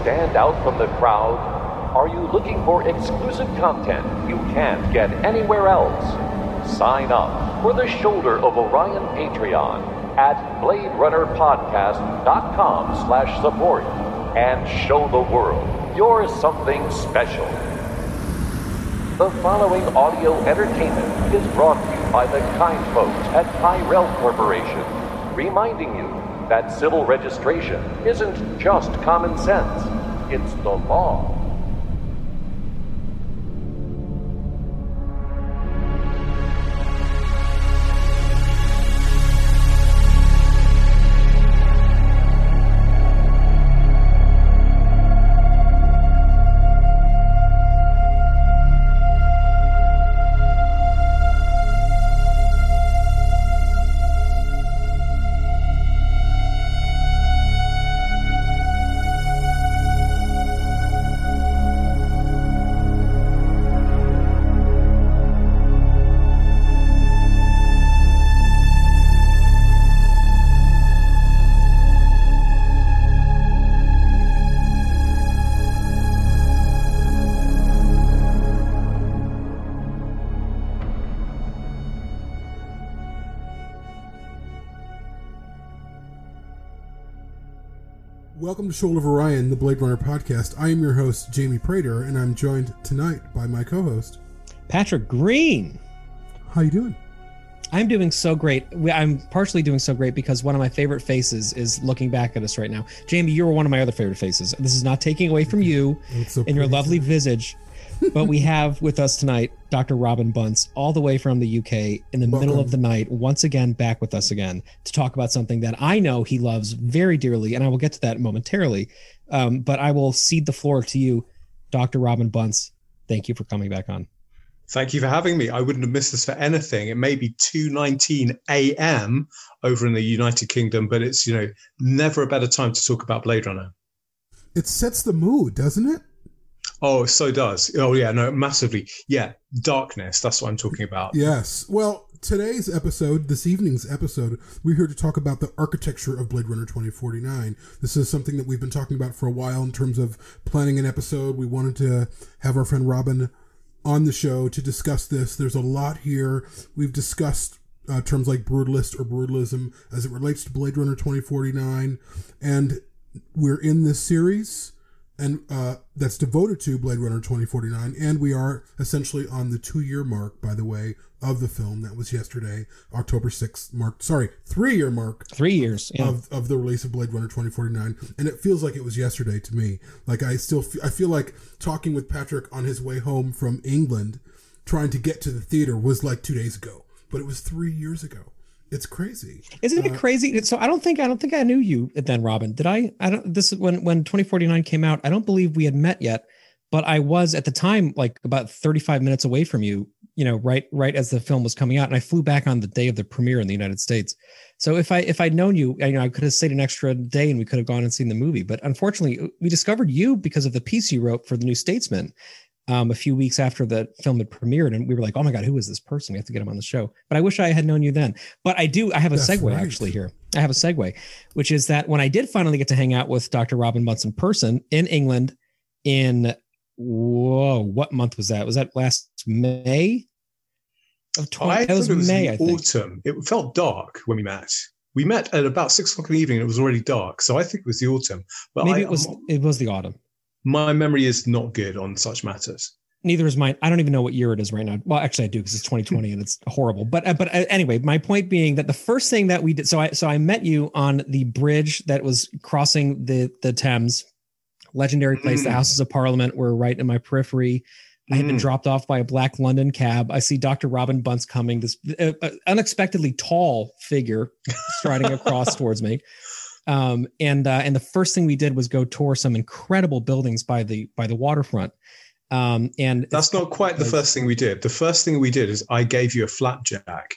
stand out from the crowd? Are you looking for exclusive content you can't get anywhere else? Sign up for the Shoulder of Orion Patreon at BladeRunnerPodcast.com slash support and show the world you're something special. The following audio entertainment is brought to you by the kind folks at Tyrell Corporation, reminding you that civil registration isn't just common sense, it's the law. Welcome to Shoulder of Orion, the Blade Runner podcast. I am your host, Jamie Prater, and I'm joined tonight by my co-host, Patrick Green. How you doing? I'm doing so great. I'm partially doing so great because one of my favorite faces is looking back at us right now. Jamie, you were one of my other favorite faces. This is not taking away from you so and your lovely visage, but we have with us tonight Dr. Robin Bunce, all the way from the UK in the middle of the night, once again back with us again to talk about something that I know he loves very dearly, and I will get to that momentarily. Um, but I will cede the floor to you, Dr. Robin Bunce. Thank you for coming back on. Thank you for having me. I wouldn't have missed this for anything. It may be 2:19 a.m. over in the United Kingdom, but it's, you know, never a better time to talk about Blade Runner. It sets the mood, doesn't it? Oh, so does. Oh yeah, no, massively. Yeah, darkness, that's what I'm talking about. Yes. Well, today's episode, this evening's episode, we're here to talk about the architecture of Blade Runner 2049. This is something that we've been talking about for a while in terms of planning an episode. We wanted to have our friend Robin on the show to discuss this. There's a lot here. We've discussed uh, terms like brutalist or brutalism as it relates to Blade Runner 2049, and we're in this series and uh, that's devoted to Blade Runner 2049, and we are essentially on the two-year mark, by the way, of the film. That was yesterday, October 6th mark. Sorry, three-year mark Three years. Yeah. of, of the release of Blade Runner 2049, and it feels like it was yesterday to me. Like I still, I feel like talking with Patrick on his way home from England, trying to get to the theater was like two days ago, but it was three years ago. It's crazy. Isn't it Uh, crazy? So I don't think I don't think I knew you then, Robin. Did I? I don't. This is when when 2049 came out. I don't believe we had met yet, but I was at the time like about 35 minutes away from you. You know, right right as the film was coming out, and I flew back on the day of the premiere in the United States. So if I if I'd known you, I, you know, I could have stayed an extra day and we could have gone and seen the movie. But unfortunately, we discovered you because of the piece you wrote for the New Statesman. Um, a few weeks after the film had premiered, and we were like, "Oh my God, who is this person? We have to get him on the show." But I wish I had known you then. But I do. I have a That's segue right. actually here. I have a segue, which is that when I did finally get to hang out with Dr. Robin Bunce in person in England in whoa, what month was that? Was that last May? Of 20, I that was, it was May, I think. autumn. It felt dark when we met. We met at about six o'clock in the evening. and It was already dark, so I think it was the autumn. But Maybe I, it was it was the autumn. My memory is not good on such matters. Neither is mine. I don't even know what year it is right now. Well, actually, I do because it's 2020 and it's horrible. But uh, but uh, anyway, my point being that the first thing that we did. So I so I met you on the bridge that was crossing the the Thames, legendary place. The Mm. Houses of Parliament were right in my periphery. I had been Mm. dropped off by a black London cab. I see Dr. Robin Bunce coming, this uh, uh, unexpectedly tall figure striding across towards me. Um, and uh, and the first thing we did was go tour some incredible buildings by the by the waterfront. Um, and That's not quite the first thing we did. The first thing we did is I gave you a flapjack.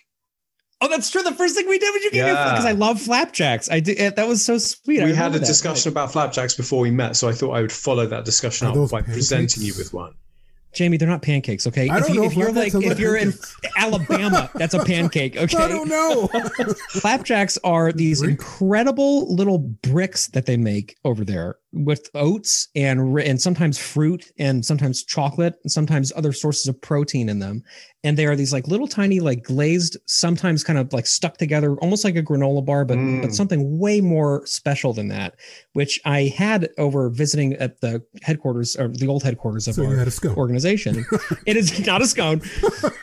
Oh, that's true. The first thing we did was you gave me Yeah. because I love flapjacks. I did. That was so sweet. I we had remember a that. discussion about flapjacks before we met, so I thought I would follow that discussion Are up by pancakes? presenting you with one. Jamie, they're not pancakes. Okay, I if, don't you, know if you're like if you're in. Alabama, that's a pancake. okay? I don't know. flapjacks are these Brick? incredible little bricks that they make over there with oats and and sometimes fruit and sometimes chocolate and sometimes other sources of protein in them. And they are these like little tiny like glazed sometimes kind of like stuck together almost like a granola bar but mm. but something way more special than that which i had over visiting at the headquarters or the old headquarters of so our organization. It is not a scone.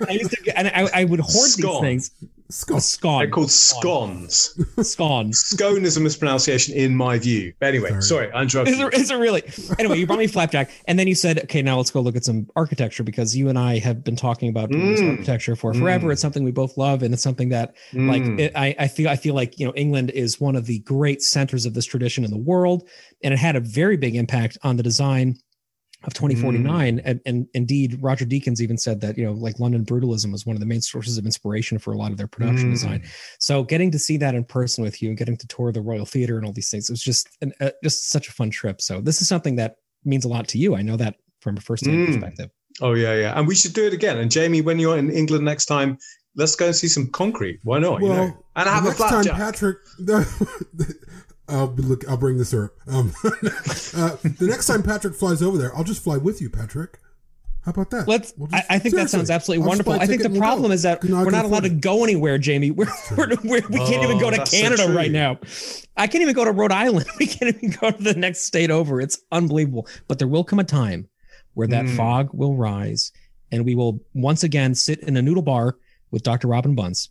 I used to, and I, I would hoard scone. these things Scone. Scone. They're called scones. Scone. Scone is a mispronunciation in my view. But anyway, sorry, sorry I interrupted. Is it, is it really? Anyway, you brought me flapjack, and then you said, "Okay, now let's go look at some architecture," because you and I have been talking about mm. architecture for forever. Mm. It's something we both love, and it's something that, mm. like, it, I, I feel, I feel like you know, England is one of the great centers of this tradition in the world, and it had a very big impact on the design of 2049 mm. and, and indeed roger deakins even said that you know like london brutalism was one of the main sources of inspiration for a lot of their production mm. design. So getting to see that in person with you and getting to tour the royal theater and all these things it was just an, uh, just such a fun trip. So this is something that means a lot to you. I know that from a first hand mm. perspective. Oh yeah yeah. And we should do it again. And jamie when you're in england next time let's go and see some concrete. Why not well, you know? And have a flapjack patrick I'll look. I'll bring the syrup. Um, uh, the next time Patrick flies over there, I'll just fly with you, Patrick. How about that? Let's. We'll just, I, I, think that sounds absolutely I'll wonderful. I think the problem is that we're not allowed to go anywhere, Jamie. We're, we're, we're we can't even go to oh, Canada so right now. I can't even go to Rhode Island. We can't even go to the next state over. It's unbelievable. But there will come a time where that mm. fog will rise, and we will once again sit in a noodle bar with Dr. Robin Bunce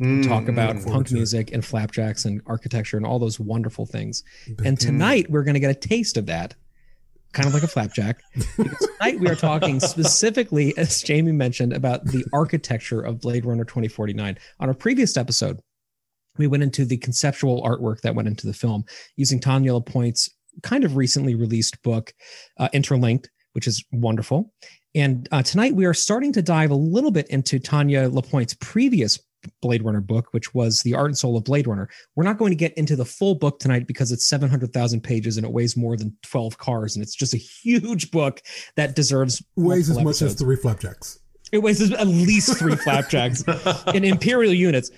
mm, talk about punk music and flapjacks and architecture and all those wonderful things. And tonight we're going to get a taste of that, kind of like a flapjack. tonight we are talking specifically, as Jamie mentioned, about the architecture of Blade Runner 2049. On a previous episode, we went into the conceptual artwork that went into the film using Tanya LaPointe's kind of recently released book, uh, Interlinked, which is wonderful. And uh, tonight we are starting to dive a little bit into Tanya LaPointe's previous Blade Runner book, which was The Art and Soul of Blade Runner. We're not going to get into the full book tonight because it's 700,000 pages and it weighs more than 12 cars. And it's just a huge book that deserves weighs as much as three flapjacks. It weighs at least three flapjacks in imperial units.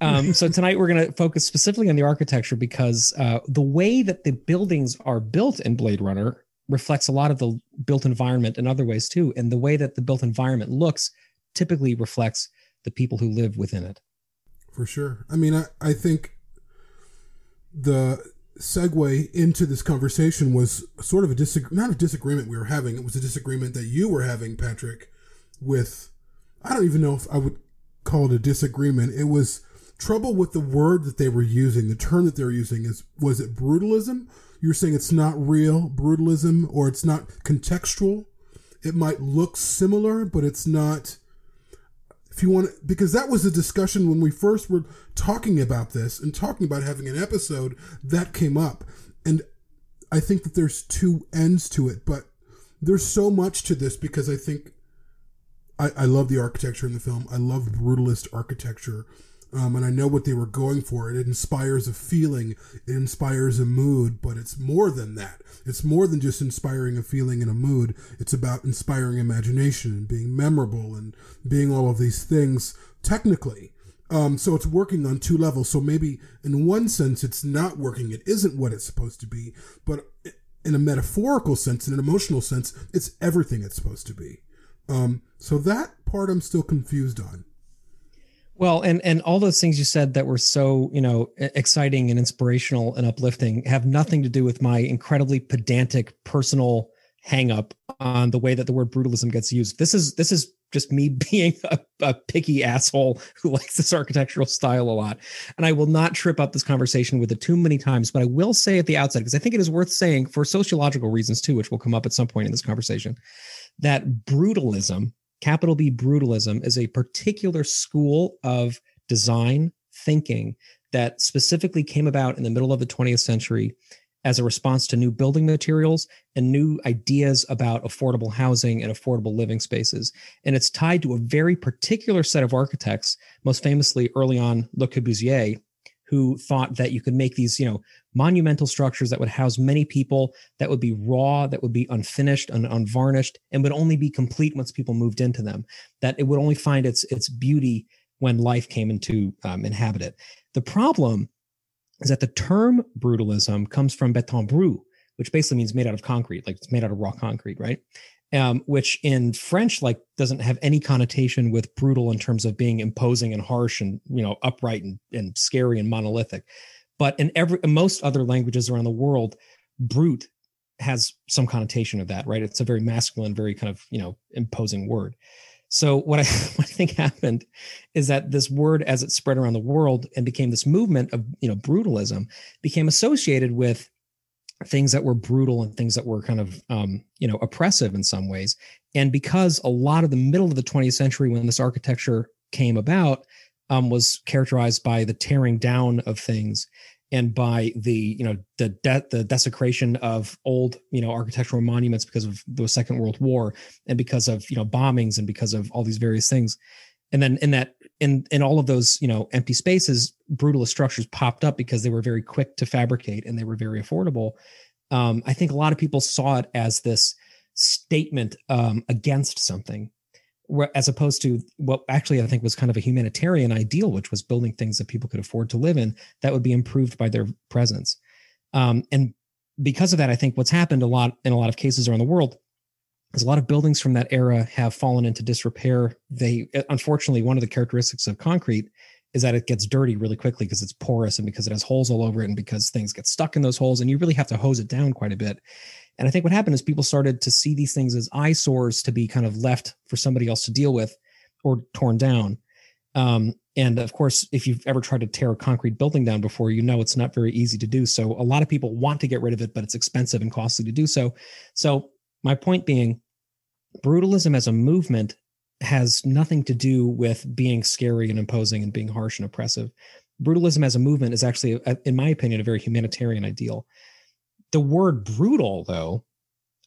Um, so tonight we're going to focus specifically on the architecture because uh, the way that the buildings are built in Blade Runner reflects a lot of the built environment in other ways too. And the way that the built environment looks typically reflects the people who live within it. For sure. I mean, I, I think the segue into this conversation was sort of a disagreement, not a disagreement we were having. It was a disagreement that you were having, Patrick, with, I don't even know if I would call it a disagreement. It was trouble with the word that they were using. The term that they were using is, was it brutalism? You're saying it's not real brutalism or it's not contextual. It might look similar, but it's not if you want because that was a discussion when we first were talking about this and talking about having an episode that came up. And i think that there's two ends to it but there's so much to this because i think i, I love the architecture in the film. I love brutalist architecture um, and I know what they were going for. It inspires a feeling, it inspires a mood, but it's more than that. It's more than just inspiring a feeling and a mood. It's about inspiring imagination and being memorable and being all of these things technically. Um, so it's working on two levels. So maybe in one sense, it's not working. It isn't what it's supposed to be. But in a metaphorical sense, in an emotional sense, it's everything it's supposed to be. Um, so that part I'm still confused on. Well, and and all those things you said that were so you know exciting and inspirational and uplifting have nothing to do with my incredibly pedantic personal hangup on the way that the word brutalism gets used. This is this is just me being a, a, picky asshole who likes this architectural style a lot. And I will not trip up this conversation with it too many times, but I will say at the outset, because I think it is worth saying for sociological reasons too, which will come up at some point in this conversation, that brutalism capital B brutalism is a particular school of design thinking that specifically came about in the middle of the 20th century as a response to new building materials and new ideas about affordable housing and affordable living spaces. And it's tied to a very particular set of architects, most famously early on Le Corbusier, who thought that you could make these, you know, monumental structures that would house many people, that would be raw, that would be unfinished and unvarnished, and would only be complete once people moved into them. That it would only find its its beauty when life came into um, inhabit it. The problem is that the term brutalism comes from beton Brut, which basically means made out of concrete, like it's made out of raw concrete, right? Um, which in French like doesn't have any connotation with brutal in terms of being imposing and harsh and you know upright and, and scary and monolithic. But in every in most other languages around the world, brute has some connotation of that, right? It's a very masculine, very kind of you know imposing word. So what I, what I think happened is that this word, as it spread around the world and became this movement of you know brutalism, became associated with things that were brutal and things that were kind of um, you know oppressive in some ways. And because a lot of the middle of the 20th century, when this architecture came about, um, was characterized by the tearing down of things and by the you know the de- the desecration of old you know architectural monuments because of the Second World War and because of you know bombings and because of all these various things, and then in that in in all of those you know empty spaces, brutalist structures popped up because they were very quick to fabricate and they were very affordable. Um, I think a lot of people saw it as this statement um, against something as opposed to what actually I think was kind of a humanitarian ideal, which was building things that people could afford to live in that would be improved by their presence. Um, and because of that, I think what's happened a lot in a lot of cases around the world is a lot of buildings from that era have fallen into disrepair. They, unfortunately, one of the characteristics of concrete is that it gets dirty really quickly because it's porous and because it has holes all over it and because things get stuck in those holes and you really have to hose it down quite a bit. And I think what happened is people started to see these things as eyesores to be kind of left for somebody else to deal with or torn down. Um, and of course, if you've ever tried to tear a concrete building down before, you know it's not very easy to do. So a lot of people want to get rid of it, but it's expensive and costly to do so. So my point being, brutalism as a movement has nothing to do with being scary and imposing and being harsh and oppressive. Brutalism as a movement is actually, in my opinion, a very humanitarian ideal. The word brutal, though,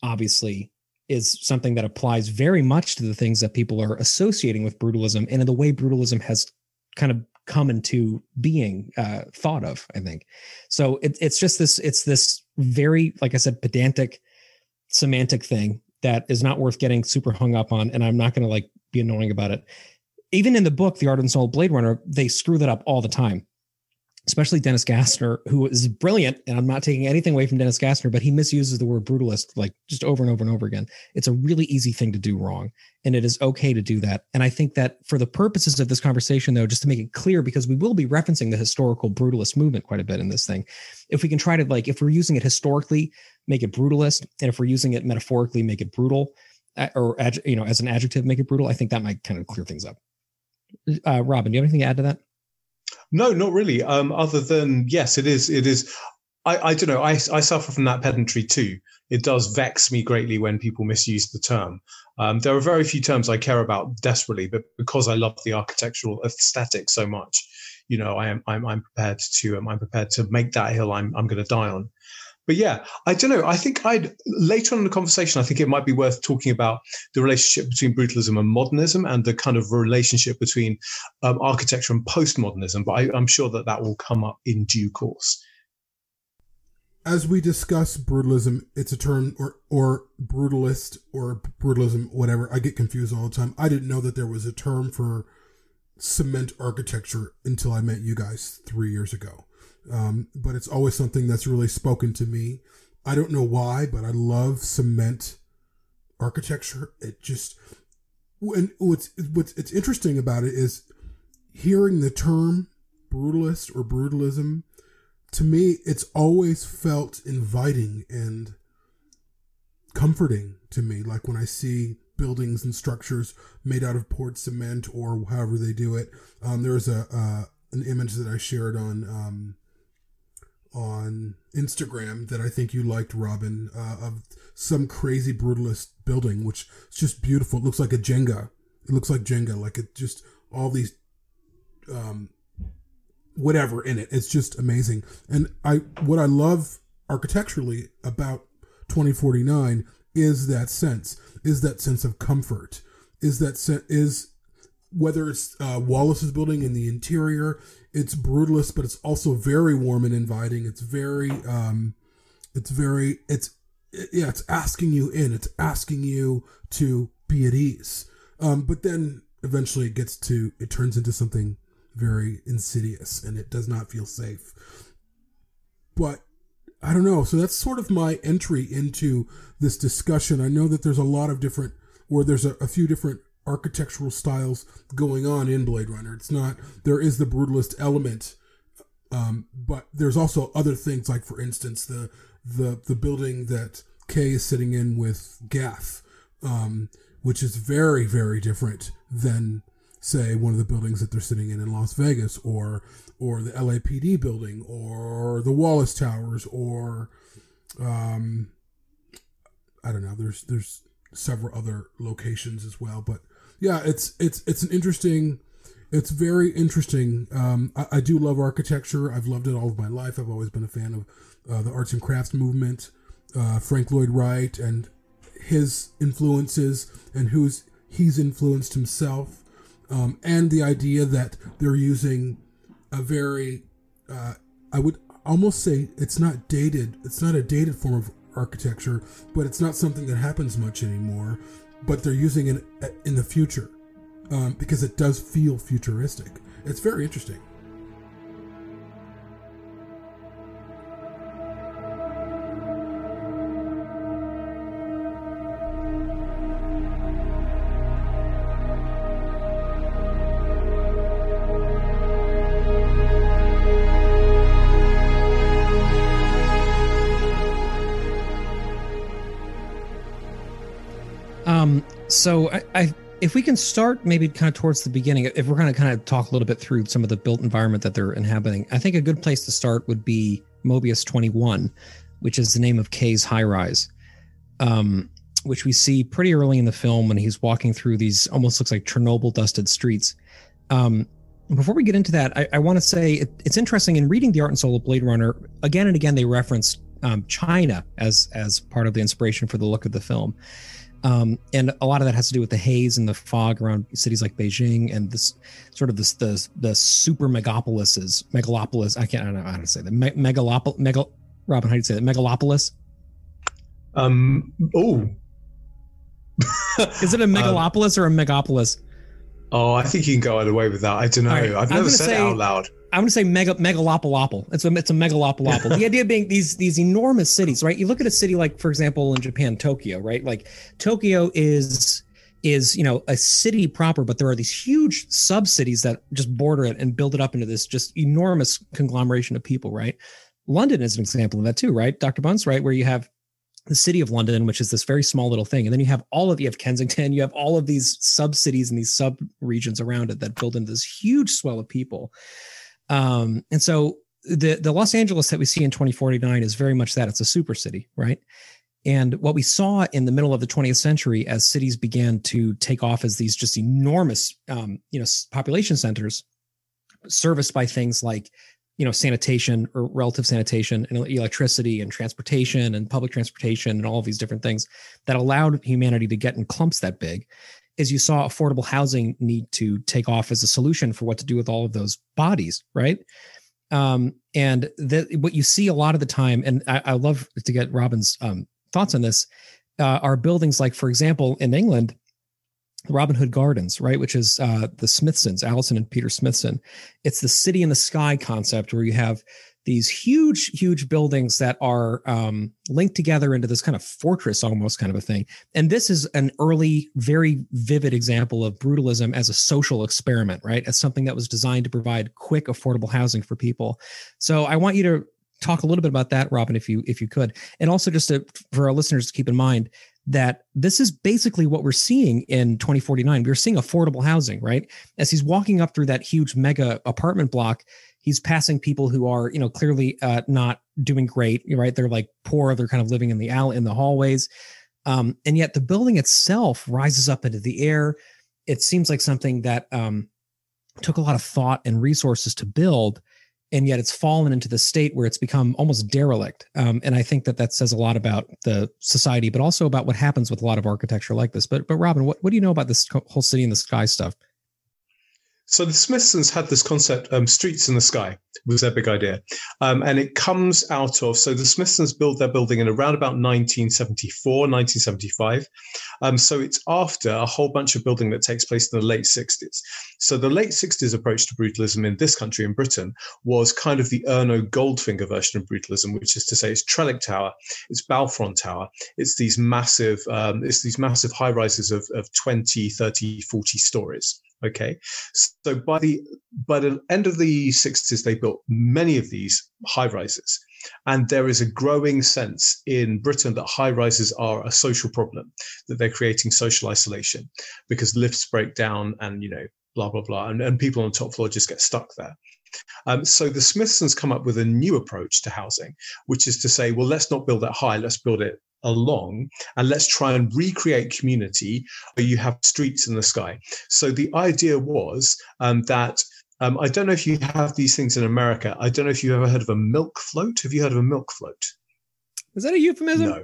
obviously is something that applies very much to the things that people are associating with brutalism and in the way brutalism has kind of come into being uh, thought of i think so it, it's just this it's this very like i said pedantic semantic thing that is not worth getting super hung up on and i'm not going to like be annoying about it. Even in the book the art and soul blade runner they screw that up all the time especially Dennis Gassner, who is brilliant. And I'm not taking anything away from Dennis Gassner, but he misuses the word brutalist like just over and over and over again. It's a really easy thing to do wrong. And it is okay to do that. And I think that for the purposes of this conversation, though, just to make it clear, because we will be referencing the historical brutalist movement quite a bit in this thing, if we can try to, like, if we're using it historically, make it brutalist. And if we're using it metaphorically, make it brutal or, you know, as an adjective, make it brutal. I think that might kind of clear things up. Uh, Robin, do you have anything to add to that? No, not really. Um, other than yes, it is. It is. I, I don't know. I, I suffer from that pedantry too. It does vex me greatly when people misuse the term. Um, there are very few terms I care about desperately, but because I love the architectural aesthetic so much, you know, I am I'm, I'm prepared to um, I'm prepared to make that hill I'm I'm going to die on but yeah, I don't know. I think I'd later on in the conversation, I think it might be worth talking about the relationship between brutalism and modernism and the kind of relationship between um, architecture and postmodernism. But I, I'm sure that that will come up in due course. As we discuss brutalism, it's a term or or brutalist or brutalism, whatever. I get confused all the time. I didn't know that there was a term for cement architecture until I met you guys three years ago. Um, but it's always something that's really spoken to me. I don't know why, but I love cement architecture. It just, and what's, what's it's interesting about it is hearing the term brutalist or brutalism. To me, it's always felt inviting and comforting to me. Like when I see buildings and structures made out of poured cement or however they do it. Um, there's a uh, an image that I shared on um, on Instagram that I think you liked, Robin, uh, of some crazy brutalist building, which is just beautiful. It looks like a Jenga. It looks like Jenga, like it just all these, um, whatever in it. It's just amazing. And I, what I love architecturally about 2049 is that sense, is that sense of comfort, is that is whether it's uh, Wallace's building in the interior, it's brutalist, but it's also very warm and inviting. It's very, um, it's very, it's, yeah, it's asking you in. It's asking you to be at ease. Um, but then eventually it gets to, it turns into something very insidious and it does not feel safe. But I don't know. So that's sort of my entry into this discussion. I know that there's a lot of different, or there's a, a few different architectural styles going on in Blade Runner. It's not there is the brutalist element, um, but there's also other things like, for instance, the the the building that Kay is sitting in with Gaff, um, which is very very different than say one of the buildings that they're sitting in in Las Vegas or or the LAPD building or the Wallace Towers or um, I don't know. There's there's several other locations as well, but yeah, it's it's it's an interesting. It's very interesting. Um, I, I, do love architecture. I've loved it all of my life. I've always been a fan of uh, the arts and crafts movement, uh, Frank Lloyd Wright, and his influences, and who's he's influenced himself, um, and the idea that they're using a very, uh, I would almost say it's not dated. It's not a dated form of architecture, but it's not something that happens much anymore but they're using it in the future um, because it does feel futuristic. It's very interesting. So I, I, if we can start maybe kind of towards the beginning, if we're going to kind of talk a little bit through some of the built environment that they're inhabiting, I think a good place to start would be Mobius 21, which is the name of Kay's high rise, um, which we see pretty early in the film when he's walking through these almost looks like Chernobyl dusted streets. Um, before we get into that, I, I want to say it, it's interesting in reading the art and soul of Blade Runner. Again and again, they reference um, China as as part of the inspiration for the look of the film. Um, and a lot of that has to do with the haze and the fog around cities like Beijing and this sort of this the the super megapolises, megalopolis. I can't I don't know how to say that. Me- megalopol, megal. Robin, how do you say that? Megalopolis. Um. Oh. Is it a um, megalopolis um, or a megapolis? Oh, I think you can go either way with that. I don't know. Right. I've never said say, it out loud. I'm going to say mega megalopolopol. It's a it's a megalopolopol. the idea being these these enormous cities, right? You look at a city like, for example, in Japan, Tokyo, right? Like Tokyo is is you know a city proper, but there are these huge sub cities that just border it and build it up into this just enormous conglomeration of people, right? London is an example of that too, right? Dr. Bunce, right? Where you have the city of London, which is this very small little thing. And then you have all of you have Kensington, you have all of these sub cities and these sub regions around it that build into this huge swell of people. Um, and so the the Los Angeles that we see in 2049 is very much that it's a super city, right? And what we saw in the middle of the 20th century, as cities began to take off as these just enormous, um, you know, population centers, serviced by things like, you know, sanitation or relative sanitation and electricity and transportation and public transportation and all of these different things that allowed humanity to get in clumps that big is you saw affordable housing need to take off as a solution for what to do with all of those bodies, right? Um, and that what you see a lot of the time, and I, I love to get Robin's um, thoughts on this, uh, are buildings like, for example, in England, Robin Hood Gardens, right, which is uh, the Smithsons, Alison and Peter Smithson. It's the city in the sky concept where you have these huge, huge buildings that are um, linked together into this kind of fortress, almost kind of a thing. And this is an early, very vivid example of brutalism as a social experiment, right? As something that was designed to provide quick, affordable housing for people. So I want you to talk a little bit about that, Robin, if you if you could, and also just to, for our listeners to keep in mind that this is basically what we're seeing in 2049. We're seeing affordable housing, right? As he's walking up through that huge mega apartment block, he's passing people who are you know clearly uh, not doing great right they're like poor they're kind of living in the alley in the hallways um, and yet the building itself rises up into the air it seems like something that um, took a lot of thought and resources to build and yet it's fallen into the state where it's become almost derelict. Um, and i think that that says a lot about the society but also about what happens with a lot of architecture like this. But but robin what, what do you know about this whole city in the sky stuff So the Smithsons had this concept, um, streets in the sky was their big idea. Um, and it comes out of, so the Smithsons built their building in around about 1974, 1975. Um, so it's after a whole bunch of building that takes place in the late 60s. So the late 60s approach to brutalism in this country, in Britain, was kind of the Erno Goldfinger version of brutalism, which is to say it's Trellick Tower, it's Balfron Tower, it's these massive, um, it's these massive high rises of, of 20, 30, 40 stories. Okay, so by the by the end of the 60s, they built many of these high rises, and there is a growing sense in Britain that high rises are a social problem, that they're creating social isolation because lifts break down, and you know blah blah blah, and, and people on top floor just get stuck there. Um, so the Smithsons come up with a new approach to housing, which is to say, well, let's not build that high, let's build it along and let's try and recreate community where you have streets in the sky. So the idea was um, that um, I don't know if you have these things in America. I don't know if you've ever heard of a milk float. Have you heard of a milk float? Is that a euphemism? No,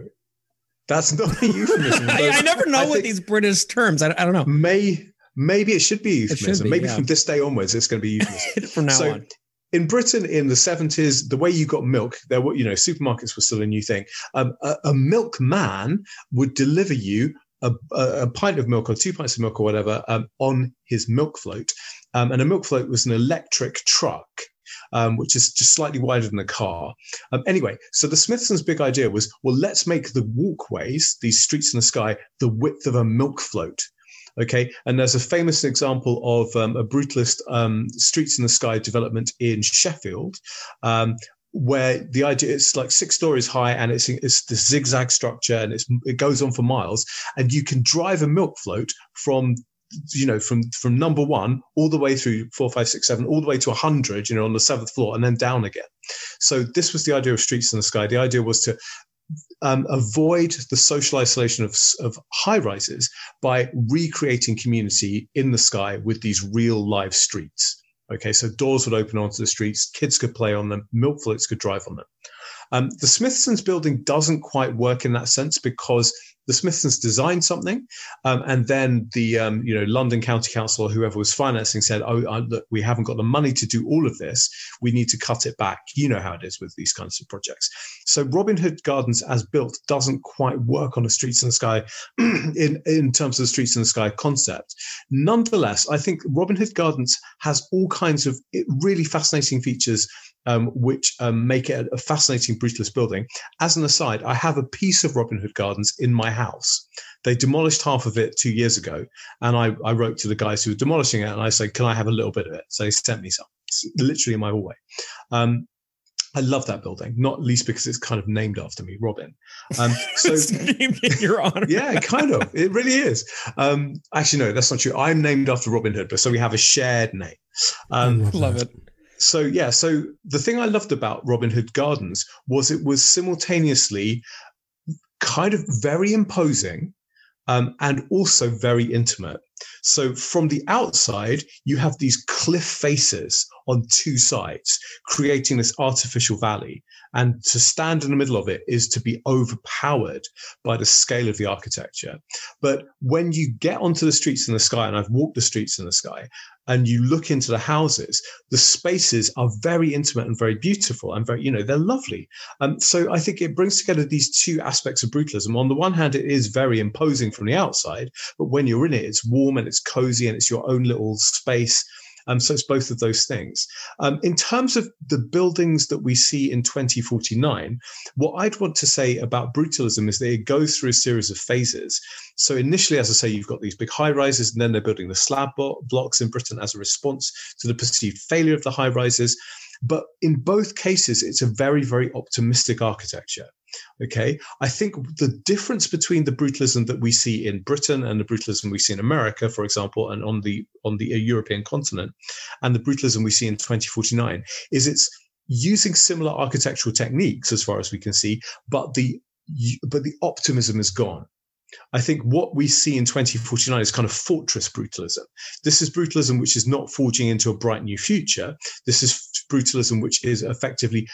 that's not a euphemism. I, I, never know what these British terms. I, I don't know. May maybe it should be euphemism. Should be, maybe yeah. from this day onwards, it's going to be euphemism. from now so, on in Britain in the 70s, the way you got milk, there were, you know, supermarkets were still a new thing. Um, a, a milkman would deliver you a, a, pint of milk or two pints of milk or whatever um, on his milk float. Um, and a milk float was an electric truck. Um, which is just slightly wider than a car. Um, anyway, so the Smithsons' big idea was, well, let's make the walkways, these streets in the sky, the width of a milk float. Okay, and there's a famous example of um, a brutalist um, streets in the sky development in Sheffield, um, where the idea it's like six stories high and it's it's the zigzag structure and it's it goes on for miles, and you can drive a milk float from you know from from number one all the way through four five six seven all the way to a 100 you know on the seventh floor and then down again. So this was the idea of streets in the sky. The idea was to um, avoid the social isolation of, of high rises by recreating community in the sky with these real live streets. Okay, so doors would open onto the streets, kids could play on them, milk floats could drive on them. Um, the Smithson's building doesn't quite work in that sense because the Smithsons designed something, um, and then the um, you know London County Council or whoever was financing said, "Oh, uh, look, we haven't got the money to do all of this. We need to cut it back." You know how it is with these kinds of projects. So Robin Hood Gardens, as built, doesn't quite work on a Streets in the Sky in in terms of the Streets in the Sky concept. Nonetheless, I think Robin Hood Gardens has all kinds of really fascinating features um, which um, make it a fascinating brutalist building. As an aside, I have a piece of Robin Hood Gardens in my house. They demolished half of it two years ago, and I, I wrote to the guys who were demolishing it, and I said, "Can I have a little bit of it?" So they sent me some. It's literally in my hallway. Um, I love that building, not least because it's kind of named after me, Robin. Um, so named in your honor. yeah, kind of. It really is. Um, actually, no, that's not true. I'm named after Robin Hood, but so we have a shared name. Um, love it so yeah so the thing i loved about robin hood gardens was it was simultaneously kind of very imposing um, and also very intimate so from the outside you have these cliff faces on two sides creating this artificial valley and to stand in the middle of it is to be overpowered by the scale of the architecture but when you get onto the streets in the sky and i've walked the streets in the sky and you look into the houses, the spaces are very intimate and very beautiful and very, you know, they're lovely. Um, so I think it brings together these two aspects of brutalism. On the one hand, it is very imposing from the outside, but when you're in it, it's warm and it's cozy and it's your own little space um, so it's both of those things. Um, in terms of the buildings that we see in 2049, what I'd want to say about brutalism is that it goes through a series of phases. So initially, as I say, you've got these big high rises, and then they're building the slab blocks in Britain as a response to the perceived failure of the high rises. But in both cases, it's a very, very optimistic architecture. Okay. I think the difference between the brutalism that we see in Britain and the brutalism we see in America, for example, and on the on the uh, European continent, and the brutalism we see in 2049 is it's using similar architectural techniques as far as we can see, but the but the optimism is gone. I think what we see in 2049 is kind of fortress brutalism. This is brutalism which is not forging into a bright new future. This is brutalism which is effectively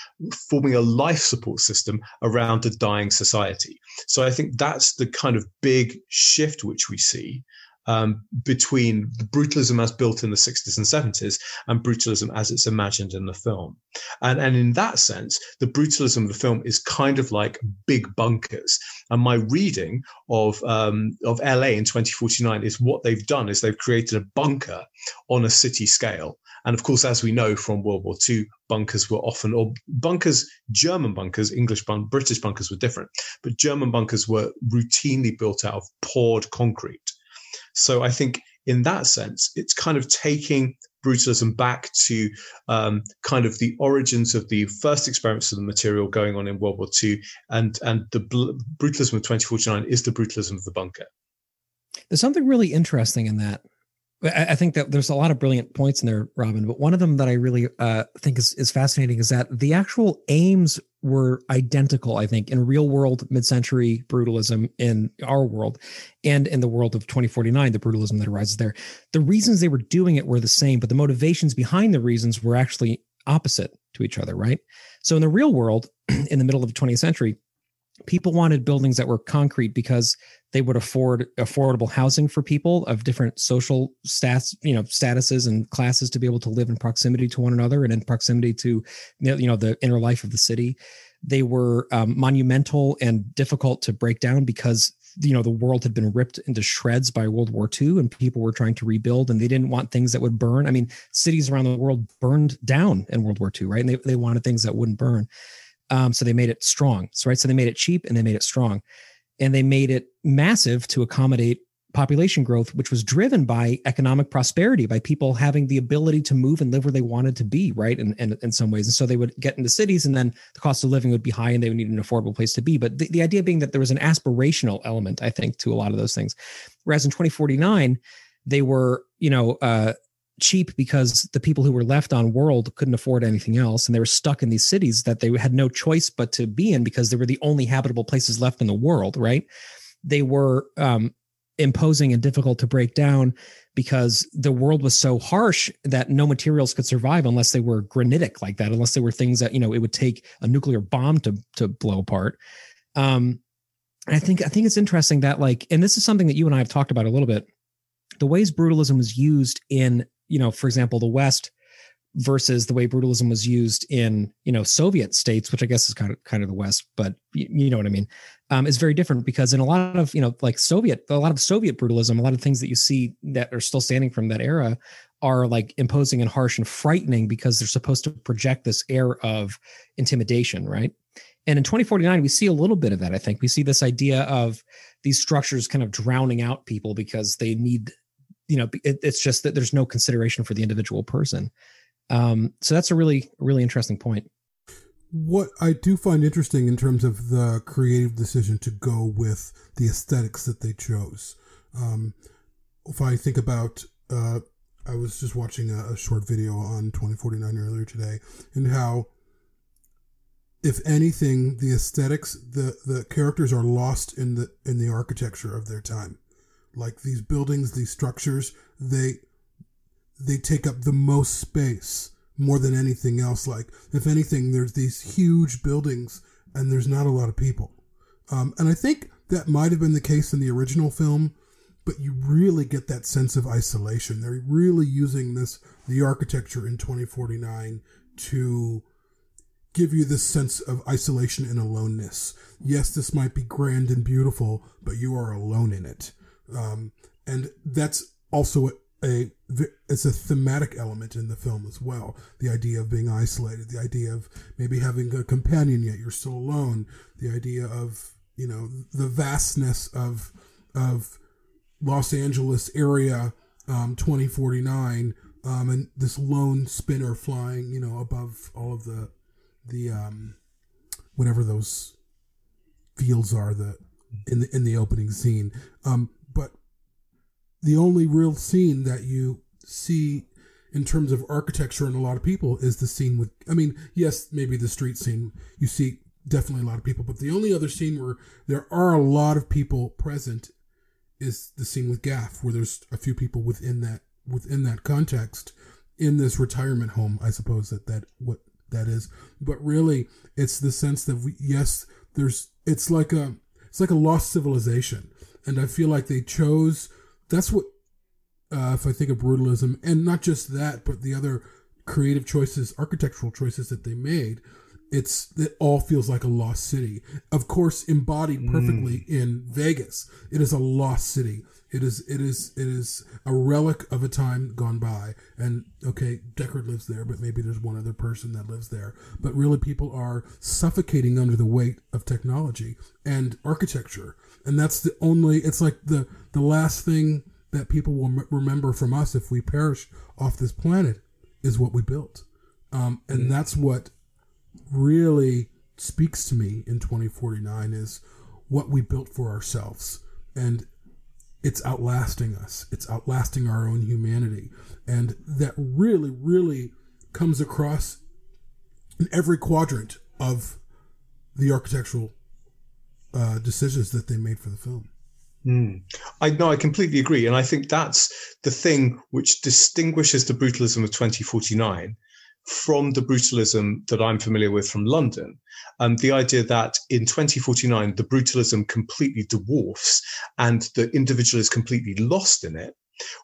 forming a life support system around a dying society. So I think that's the kind of big shift which we see. um, between the brutalism as built in the 60s and 70s and brutalism as it's imagined in the film. And, and in that sense, the brutalism of the film is kind of like big bunkers. And my reading of, um, of LA in 2049 is what they've done is they've created a bunker on a city scale. And of course, as we know from World War II, bunkers were often, or bunkers, German bunkers, English bunk, British bunkers were different, but German bunkers were routinely built out of poured concrete. So I think in that sense, it's kind of taking brutalism back to um, kind of the origins of the first experiments of the material going on in World War II, and and the brutalism of 2049 is the brutalism of the bunker. There's something really interesting in that I think that there's a lot of brilliant points in there, Robin. But one of them that I really uh, think is, is fascinating is that the actual aims were identical. I think in real world mid-century brutalism in our world, and in the world of 2049, the brutalism that arises there. The reasons they were doing it were the same, but the motivations behind the reasons were actually opposite to each other. Right. So in the real world, in the middle of the 20th century, people wanted buildings that were concrete because they would afford affordable housing for people of different social stats, you know, statuses and classes to be able to live in proximity to one another and in proximity to, you know, the inner life of the city. They were um, monumental and difficult to break down because you know the world had been ripped into shreds by World War II, and people were trying to rebuild, and they didn't want things that would burn. I mean, cities around the world burned down in World War II, right? And they they wanted things that wouldn't burn. Um, so they made it strong. So right, so they made it cheap and they made it strong and they made it massive to accommodate population growth, which was driven by economic prosperity, by people having the ability to move and live where they wanted to be, right? And in, in, in, some ways. And so they would get into cities and then the cost of living would be high and they would need an affordable place to be. But the, the idea being that there was an aspirational element, I think, to a lot of those things. Whereas in 2049, they were, you know, uh, cheap because the people who were left on world couldn't afford anything else and they were stuck in these cities that they had no choice but to be in because they were the only habitable places left in the world right? They were um, imposing and difficult to break down because the world was so harsh that no materials could survive unless they were granitic like that unless they were things that you know it would take a nuclear bomb to to blow apart. Um i think i think it's interesting that like and this is something that you and i have talked about a little bit. The ways brutalism was used in you know, for example, the West versus the way brutalism was used in you know Soviet states, which I guess is kind of kind of the West, but you, know what I mean, um, is very different because in a lot of you know like Soviet, a lot of Soviet brutalism, a lot of things that you see that are still standing from that era are like imposing and harsh and frightening because they're supposed to project this air of intimidation, right? And in 2049, we see a little bit of that. I think we see this idea of these structures kind of drowning out people because they need you know it, it's just that there's no consideration for the individual person. Um, so that's a really really interesting point. What i do find interesting in terms of the creative decision to go with the aesthetics that they chose. Um, if i think about uh, i was just watching a, a short video on 2049 earlier today and how if anything the aesthetics the the characters are lost in the in the architecture of their time like these buildings, these structures, they they take up the most space more than anything else. Like if anything, there's these huge buildings and there's not a lot of people. Um, and I think that might have been the case in the original film, but you really get that sense of isolation. They're really using this the architecture in 2049 to give you this sense of isolation and aloneness. Yes, this might be grand and beautiful, but you are alone in it. Um, and that's also a, it's a thematic element in the film as well. The idea of being isolated, the idea of maybe having a companion yet you're still alone, the idea of you know the vastness of of Los Angeles area um, 2049 um, and this lone spinner flying you know above all of the the um, whatever those fields are the in the in the opening scene um, the only real scene that you see in terms of architecture and a lot of people is the scene with i mean yes maybe the street scene. You see definitely a lot of people but the only other scene where there are a lot of people present is the scene with gaff where there's a few people within that within that context in this retirement home i suppose that that what that is. But really it's the sense that we yes there's it's like a it's like a lost civilization. And i feel like they chose that's what uh, if I think of brutalism, and not just that, but the other creative choices, architectural choices that they made, it's it all feels like a lost city. Of course, embodied perfectly mm. in Vegas, it is a lost city. It is it is it is a relic of a time gone by. And okay, Deckard lives there, but maybe there's one other person that lives there. But really, people are suffocating under the weight of technology and architecture, and that's the only. It's like the the last thing that people will remember from us if we perish off this planet is what we built. Um, and mm. that's what really speaks to me in 2049 is what we built for ourselves. And it's outlasting us, it's outlasting our own humanity. And that really, really comes across in every quadrant of the architectural uh, decisions that they made for the film. Mm. I know, I completely agree. And I think that's the thing which distinguishes the brutalism of 2049 from the brutalism that I'm familiar with from London. Um, the idea that in 2049, the brutalism completely dwarfs and the individual is completely lost in it.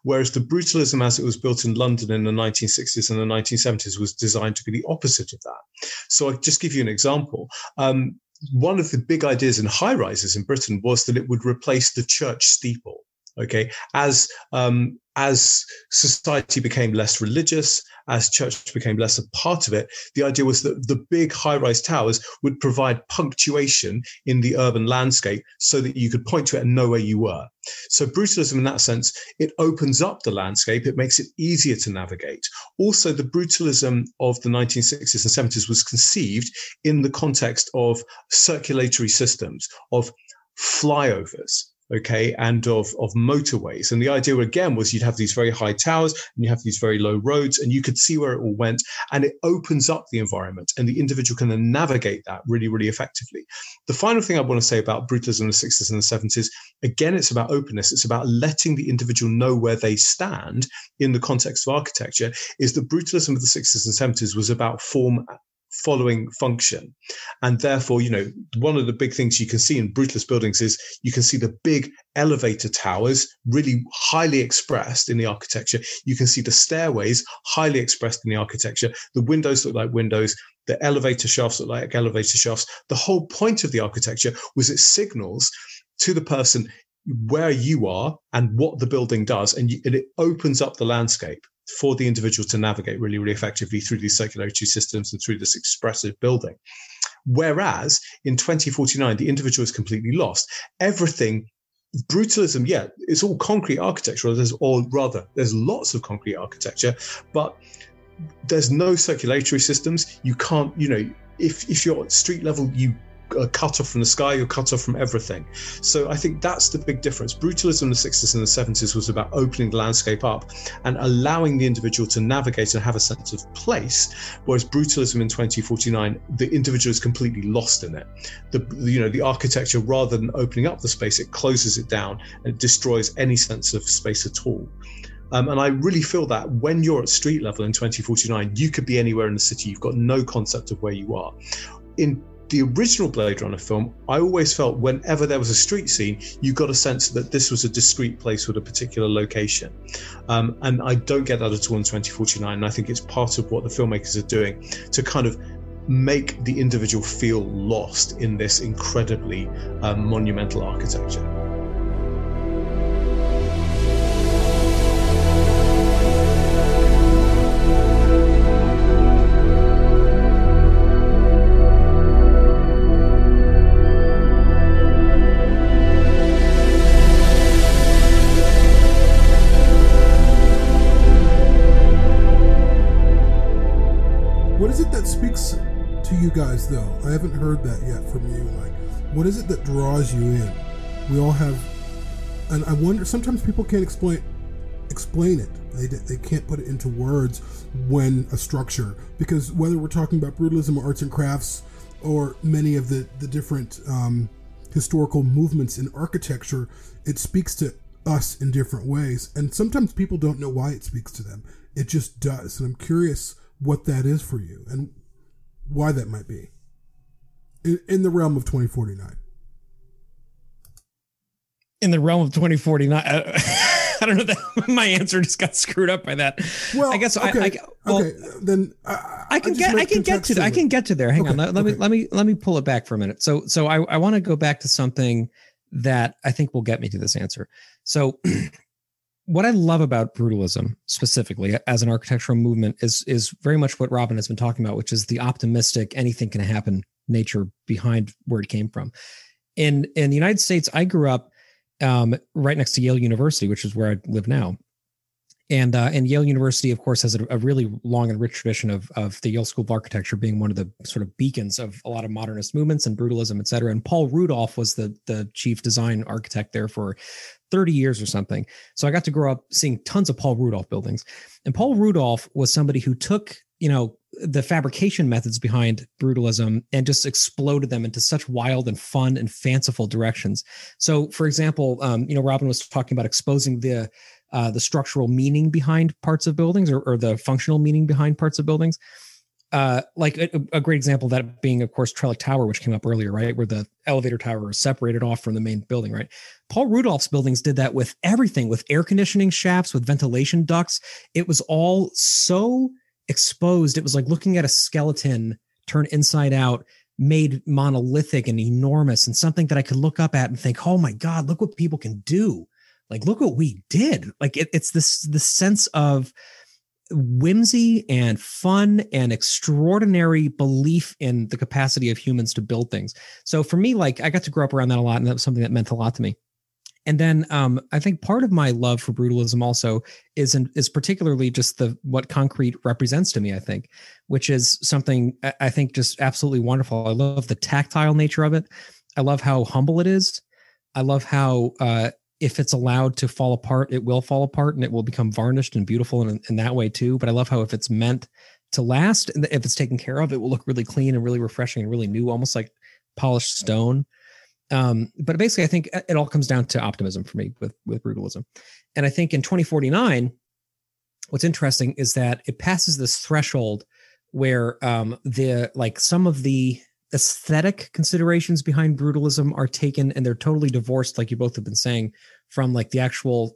Whereas the brutalism as it was built in London in the 1960s and the 1970s was designed to be the opposite of that. So I'll just give you an example. Um, one of the big ideas in high rises in Britain was that it would replace the church steeple. Okay, as um, as society became less religious, as church became less a part of it, the idea was that the big high rise towers would provide punctuation in the urban landscape so that you could point to it and know where you were. So, brutalism, in that sense, it opens up the landscape, it makes it easier to navigate. Also, the brutalism of the 1960s and 70s was conceived in the context of circulatory systems, of flyovers okay, and of, of motorways. And the idea again was you'd have these very high towers and you have these very low roads and you could see where it all went and it opens up the environment and the individual can then navigate that really, really effectively. The final thing I want to say about brutalism in the 60s and the 70s, again, it's about openness. It's about letting the individual know where they stand in the context of architecture, is that brutalism of the 60s and 70s was about form following function. And therefore, you know, one of the big things you can see in brutalist buildings is you can see the big elevator towers really highly expressed in the architecture. You can see the stairways highly expressed in the architecture. The windows look like windows. The elevator shafts look like elevator shafts. The whole point of the architecture was it signals to the person where you are and what the building does, and, you, and it opens up the landscape for the individual to navigate really, really effectively through these circulatory systems and through this expressive building. Whereas in 2049, the individual is completely lost. Everything brutalism, yeah, it's all concrete architecture, there's or rather, there's lots of concrete architecture, but there's no circulatory systems. You can't, you know, if if you're at street level, you cut off from the sky, you're cut off from everything. So I think that's the big difference. Brutalism in the 60s and the 70s was about opening the landscape up and allowing the individual to navigate and have a sense of place, whereas brutalism in 2049, the individual is completely lost in it. The you know the architecture, rather than opening up the space, it closes it down and it destroys any sense of space at all. Um, and I really feel that when you're at street level in 2049, you could be anywhere in the city. You've got no concept of where you are. In the original Blade Runner film, I always felt whenever there was a street scene, you got a sense that this was a discrete place with a particular location. Um, and I don't get that at all in 2049. And I think it's part of what the filmmakers are doing to kind of make the individual feel lost in this incredibly um, monumental architecture. Guys though. I haven't heard that yet from you. Like, what is it that draws you in? We all have, and I wonder. Sometimes people can't explain explain it. They they can't put it into words when a structure because whether we're talking about brutalism or arts and crafts or many of the the different um, historical movements in architecture, it speaks to us in different ways, and sometimes people don't know why it speaks to them. It just does, and I'm curious what that is for you and why that might be in, in the realm of 2049 in the realm of 2049 uh, I don't know that my answer just got screwed up by that. Well, I guess okay, I, I well, okay. Then I, I can get I can get to I can get to there. Hang Okay, on. Let, let okay. me let me let me pull it back for a minute. So so I, I want to go back to something that I think will get me to this answer. So what I love about brutalism specifically as an architectural movement is is very much what Robin has been talking about, which is the optimistic anything can happen nature behind where it came from. In in the United States, I grew up um, right next to Yale University, which is where I live now. And uh, and Yale University, of course, has a, a really long and rich tradition of of the Yale School of Architecture being one of the sort of beacons of a lot of modernist movements and brutalism, et cetera. And Paul Rudolph was the the chief design architect there for 30 years or something. So I got to grow up seeing tons of Paul Rudolph buildings. And Paul Rudolph was somebody who took, you know, the fabrication methods behind brutalism and just exploded them into such wild and fun and fanciful directions. So, for example, um, you know, Robin was talking about exposing the uh, the structural meaning behind parts of buildings or, or the functional meaning behind parts of buildings. Uh, like a, a great example of that being, of course, Trellick Tower, which came up earlier, right, where the elevator tower is separated off from the main building, right. Paul Rudolph's buildings did that with everything, with air conditioning shafts, with ventilation ducts. It was all so exposed. It was like looking at a skeleton turned inside out, made monolithic and enormous, and something that I could look up at and think, "Oh my God, look what people can do! Like, look what we did!" Like, it, it's this the sense of whimsy and fun and extraordinary belief in the capacity of humans to build things. So for me, like I got to grow up around that a lot, and that was something that meant a lot to me. And then um, I think part of my love for brutalism also is in, is particularly just the what concrete represents to me. I think, which is something I- think just absolutely wonderful. I love the tactile nature of it. I love how humble it is. I love how uh, if it's allowed to fall apart, it will fall apart and it will become varnished and beautiful in, in that way too. But I love how if it's meant to last and if it's taken care of, it will look really clean and really refreshing and really new, almost like polished stone. Um, but basically, I think it all comes down to optimism for me with with brutalism. And I think in 2049, what's interesting is that it passes this threshold where um, the like some of the aesthetic considerations behind brutalism are taken and they're totally divorced, like you both have been saying, from like the actual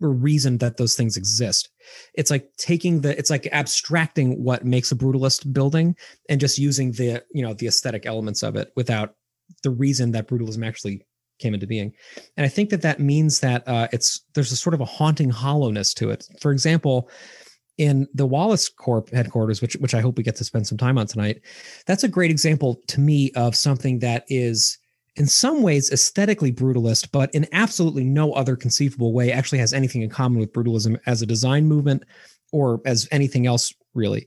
reason that those things exist. It's like taking the it's like abstracting what makes a brutalist building and just using the you know the aesthetic elements of it without the reason that brutalism actually came into being. And I think that that means that uh, it's there's a sort of a haunting hollowness to it. For example, in the Wallace Corp headquarters, which which I hope we get to spend some time on tonight, that's a great example to me of something that is in some ways aesthetically brutalist, but in absolutely no other conceivable way actually has anything in common with brutalism as a design movement or as anything else really.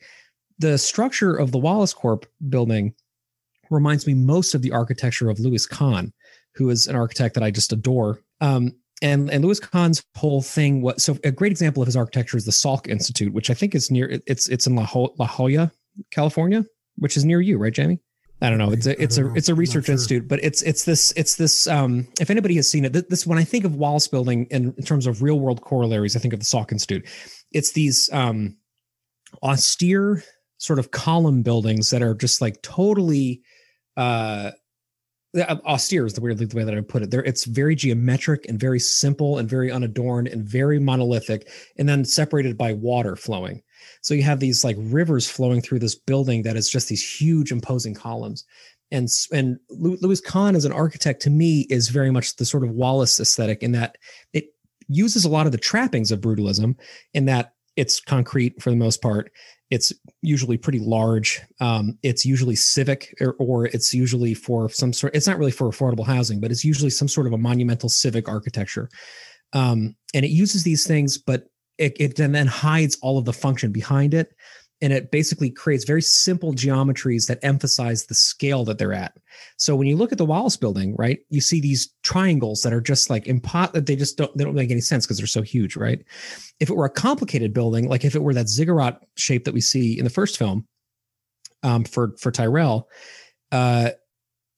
The structure of the Wallace Corp building reminds me most of the architecture of Louis Kahn, who is an architect that I just adore. Um, and and Louis Kahn's whole thing was so a great example of his architecture is the Salk Institute, which I think is near it's it's in La, Ho- La Jolla, California, which is near you, right, Jamie? I don't know. It's a it's a it's a research institute, but it's it's this it's this. Um, if anybody has seen it, this when I think of Wallace Building in, in terms of real world corollaries, I think of the Salk Institute. It's these um, austere sort of column buildings that are just like totally uh Uh, austere is the weirdly the way that I put it. There, it's very geometric and very simple and very unadorned and very monolithic, and then separated by water flowing. So you have these like rivers flowing through this building that is just these huge imposing columns. And and Louis Kahn as an architect to me is very much the sort of Wallace aesthetic in that it uses a lot of the trappings of brutalism in that it's concrete for the most part. It's usually pretty large. Um, it's usually civic, or, or, it's usually for some sort. It's not really for affordable housing, but it's usually some sort of a monumental civic architecture. Um, and it uses these things, but it, it then hides all of the function behind it, and it basically creates very simple geometries that emphasize the scale that they're at. So when you look at the Wallace building, right, you see these triangles that are just like impot that they just don't they don't make any sense because they're so huge, right? If it were a complicated building, like if it were that ziggurat shape that we see in the first film um, for for Tyrell, uh,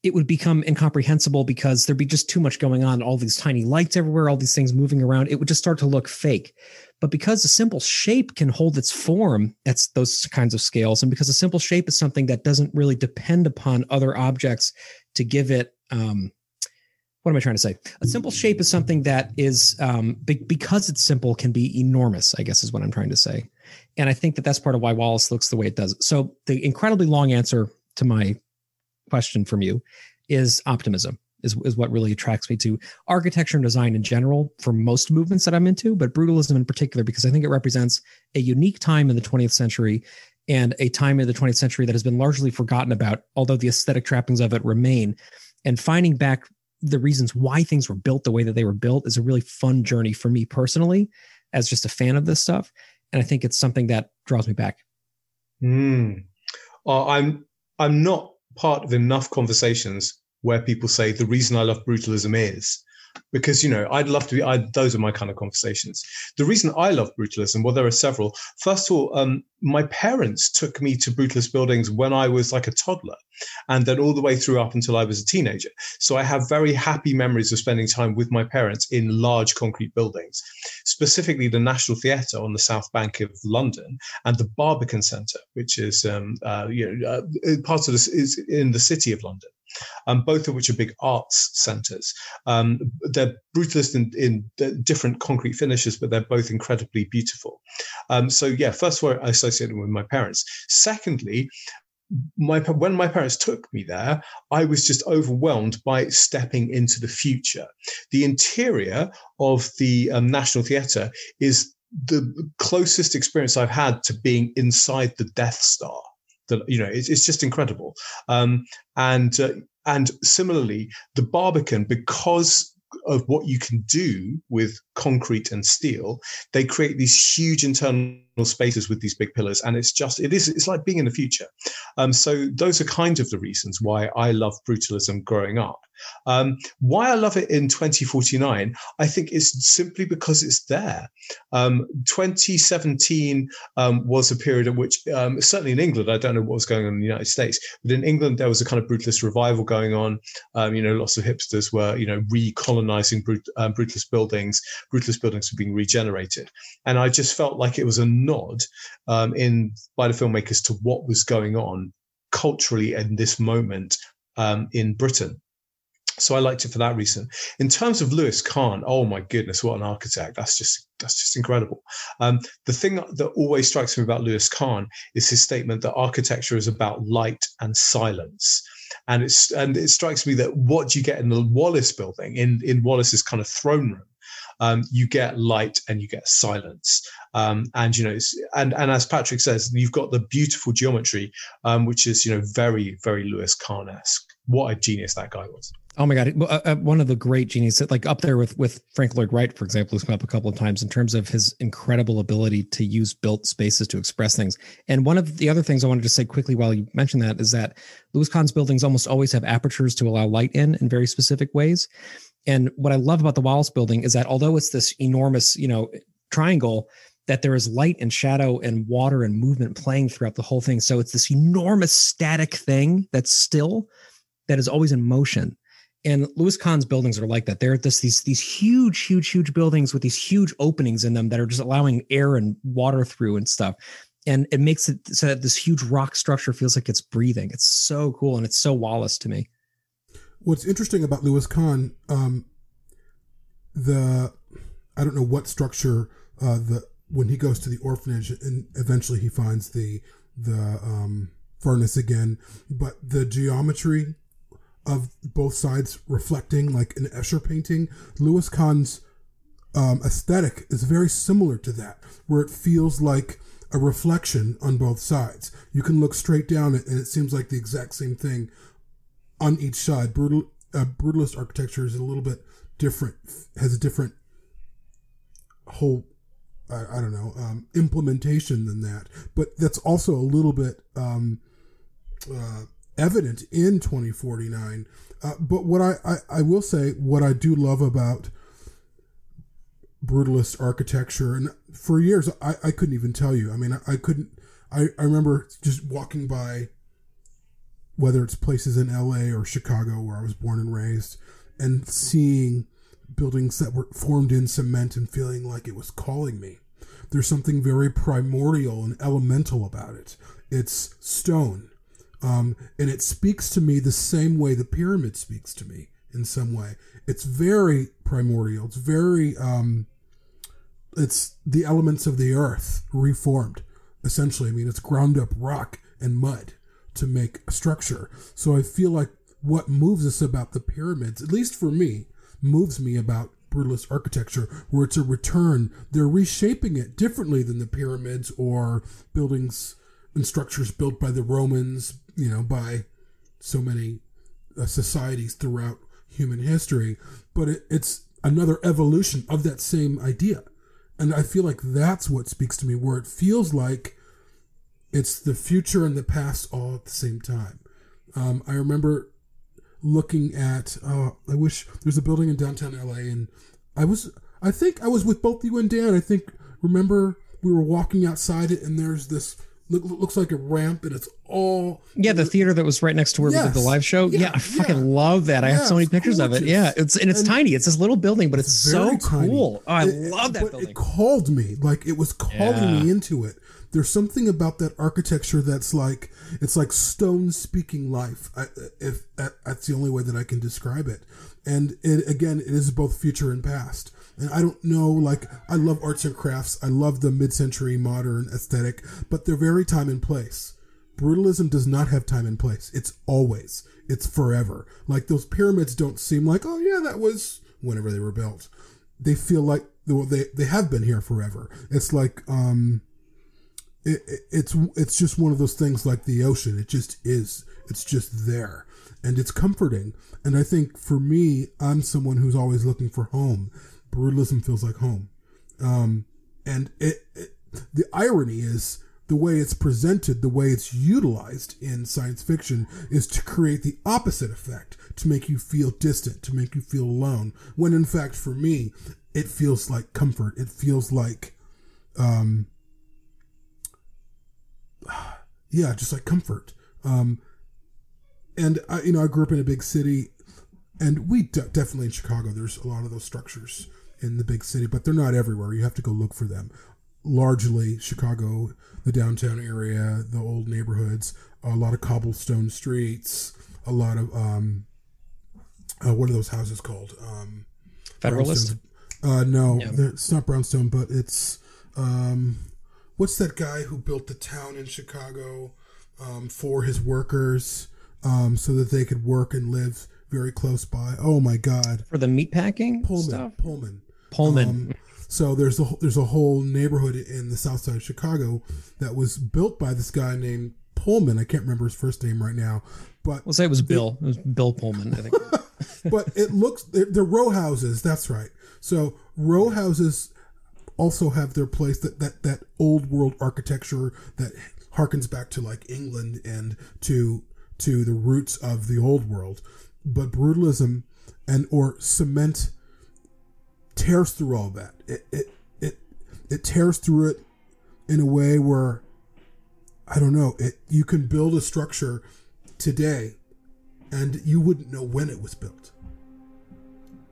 it would become incomprehensible because there'd be just too much going on, all these tiny lights everywhere, all these things moving around. It would just start to look fake. But because a simple shape can hold its form at those kinds of scales, and because a simple shape is something that doesn't really depend upon other objects to give it um, what am I trying to say? A simple shape is something that is um, be- because it's simple can be enormous. I guess is what I'm trying to say, and I think that that's part of why Wallace looks the way it does. So the incredibly long answer to my question from you is optimism. Is, is what really attracts me to architecture and design in general for most movements that I'm into, but brutalism in particular, because I think it represents a unique time in the 20th century and a time in the 20th century that has been largely forgotten about, although the aesthetic trappings of it remain. And finding back the reasons why things were built the way that they were built is a really fun journey for me personally as just a fan of this stuff and i think it's something that draws me back mm. uh, i'm i'm not part of enough conversations where people say the reason i love brutalism is because you know I'd love to be. I, those are my kind of conversations. The reason I love brutalism, well, there are several. First of all, um, my parents took me to brutalist buildings when I was like a toddler, and then all the way through up until I was a teenager. So I have very happy memories of spending time with my parents in large concrete buildings, specifically the National Theatre on the South Bank of London and the Barbican Centre, which is um, uh, you know uh, part of this is in the city of London um, both of which are big arts centres. Um, they're brutalist in, in different concrete finishes, but they're both incredibly beautiful. Um, so yeah, first of all, I associated with my parents. Secondly, my when my parents took me there, I was just overwhelmed by stepping into the future. The interior of the um, National Theatre is the closest experience I've had to being inside the Death Star you know it's, it's just incredible. Um, and uh, and similarly the barbican because of what you can do with concrete and steel they create these huge internal spaces with these big pillars and it's just it is it's like being in the future um, so those are kind of the reasons why i love brutalism growing up um, why I love it in 2049, I think is simply because it's there. Um, 2017 um, was a period in which, um, certainly in England, I don't know what was going on in the United States, but in England there was a kind of brutalist revival going on. Um, you know, lots of hipsters were, you know, recolonizing brut- brutalist buildings. Brutalist buildings were being regenerated, and I just felt like it was a nod in by the filmmakers to what was going on culturally in this moment um, in Britain. So I liked it for that reason. In terms of Louis Kahn, oh my goodness, what an architect! That's just that's just incredible. Um, the thing that always strikes me about Louis Kahn is his statement that architecture is about light and silence. And it's and it strikes me that what you get in the Wallace building, in in Wallace's kind of throne room, um, you get light and you get silence. Um, and you know, and and as Patrick says, you've got the beautiful geometry, um, which is you know very very Louis Kahn esque. What a genius that guy was. Oh my God! Uh, uh, one of the great geniuses, like up there with with Frank Lloyd Wright, for example, who's come up a couple of times in terms of his incredible ability to use built spaces to express things. And one of the other things I wanted to say quickly while you mentioned that is that Louis Kahn's buildings almost always have apertures to allow light in in very specific ways. And what I love about the Wallace building is that although it's this enormous, you know, triangle, that there is light and shadow and water and movement playing throughout the whole thing. So it's this enormous static thing that's still that is always in motion and Louis Kahn's buildings are like that. They're this these these huge, huge, huge buildings with these huge openings in them that are just allowing air and water through and stuff. And it makes it so that this huge rock structure feels like it's breathing. It's so cool and it's so Wallace to me. What's interesting about Louis Kahn, um, the I don't know what structure uh, the when he goes to the orphanage and eventually he finds the the um, furnace again, but the geometry of both sides reflecting like an Escher painting. Louis Kahn's um, aesthetic is very similar to that, where it feels like a reflection on both sides. You can look straight down it, and it seems like the exact same thing on each side. Brutal, uh, brutalist architecture is a little bit different, has a different whole, I, I don't know, um, implementation than that. But that's also a little bit um, uh, evident in 2049. Uh, but what I, I, I will say, what I do love about brutalist architecture, and for years I, I couldn't even tell you. I mean, I, I couldn't. I, I remember just walking by, whether it's places in LA or Chicago where I was born and raised, and seeing buildings that were formed in cement and feeling like it was calling me. There's something very primordial and elemental about it. It's stone um, and it speaks to me the same way the pyramid speaks to me in some way. It's very primordial. It's very um, it's the elements of the earth reformed. Essentially, I mean, it's ground up rock and mud to make a structure. So I feel like what moves us about the pyramids, at least for me, moves me about brutalist architecture, where it's a return. They're reshaping it differently than the pyramids or buildings and structures built by the Romans, you know, by so many uh, societies throughout human history. But it, it's another evolution of that same idea. And I feel like that's what speaks to me, where it feels like it's the future and the past all at the same time. Um, I remember looking at, uh, I wish there's a building in downtown LA, and I was, I think I was with both you and Dan. I think, remember, we were walking outside it, and there's this look, looks like a ramp, and it's all yeah, the theater that was right next to where yes. we did the live show. Yeah, yeah I fucking yeah. love that. I have so many pictures gorgeous. of it. Yeah, it's and it's and tiny. It's this little building, but it's, it's so cool. Oh, I it, love that building. It called me like it was calling me into it. There's something about that architecture that's like it's like stone speaking life. I, if that's the only way that I can describe it, and it again, it is both future and past. And I don't know, like, I love arts and crafts. I love the mid century modern aesthetic, but they're very time and place. Brutalism does not have time and place. It's always, it's forever. Like, those pyramids don't seem like, oh, yeah, that was whenever they were built. They feel like they, they have been here forever. It's like, um, it, it, it's it's just one of those things like the ocean. It just is. It's just there, and it's comforting. And I think for me, I'm someone who's always looking for home, brutalism feels like home. Um, and it, it, the irony is the way it's presented, the way it's utilized in science fiction is to create the opposite effect, to make you feel distant, to make you feel alone. When in fact, for me, it feels like comfort. It feels like, um, yeah, just like comfort. Um, and I, you know, I grew up in a big city, and we de- definitely in Chicago. There's a lot of those structures in the big city, but they're not everywhere. You have to go look for them. Largely Chicago, the downtown area, the old neighborhoods, a lot of cobblestone streets, a lot of um, uh, what are those houses called? Um, Federalist. Uh, no, yeah. it's not brownstone, but it's um, what's that guy who built the town in Chicago um, for his workers um, so that they could work and live very close by. Oh my God! For the meatpacking Pullman, stuff? Pullman. Pullman. Um, so there's a there's a whole neighborhood in the south side of Chicago that was built by this guy named Pullman. I can't remember his first name right now, but we'll say it was Bill. It was Bill Pullman, I think. but it looks they're, they're, row houses. That's right. So row houses also have their place that that that old world architecture that harkens back to like England and to to the roots of the old world. But brutalism and or cement tears through all that. It it it it tears through it in a way where I don't know, it you can build a structure today and you wouldn't know when it was built.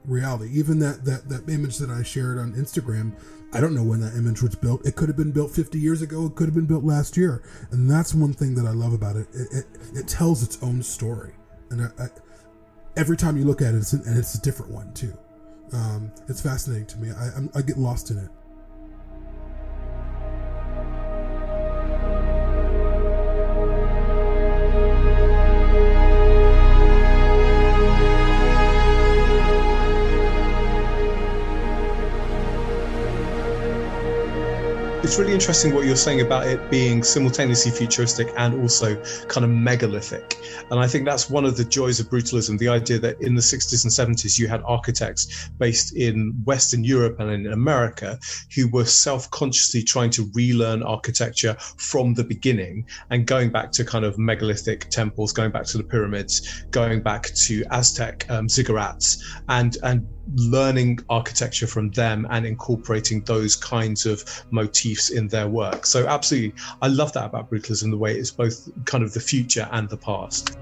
Reality. Even that that that image that I shared on Instagram, I don't know when that image was built. It could have been built 50 years ago. It could have been built last year. And that's one thing that I love about it. It, it, it tells its own story. And I, I, every time you look at it, it's an, and it's a different one too. Um, it's fascinating to me. I, I get lost in it. It's really interesting what you're saying about it being simultaneously futuristic and also kind of megalithic. And I think that's one of the joys of brutalism the idea that in the 60s and 70s, you had architects based in Western Europe and in America who were self consciously trying to relearn architecture from the beginning and going back to kind of megalithic temples, going back to the pyramids, going back to Aztec um, ziggurats, and, and learning architecture from them and incorporating those kinds of motifs in their work. So, absolutely, I love that about brutalism the way it's both kind of the future and the past.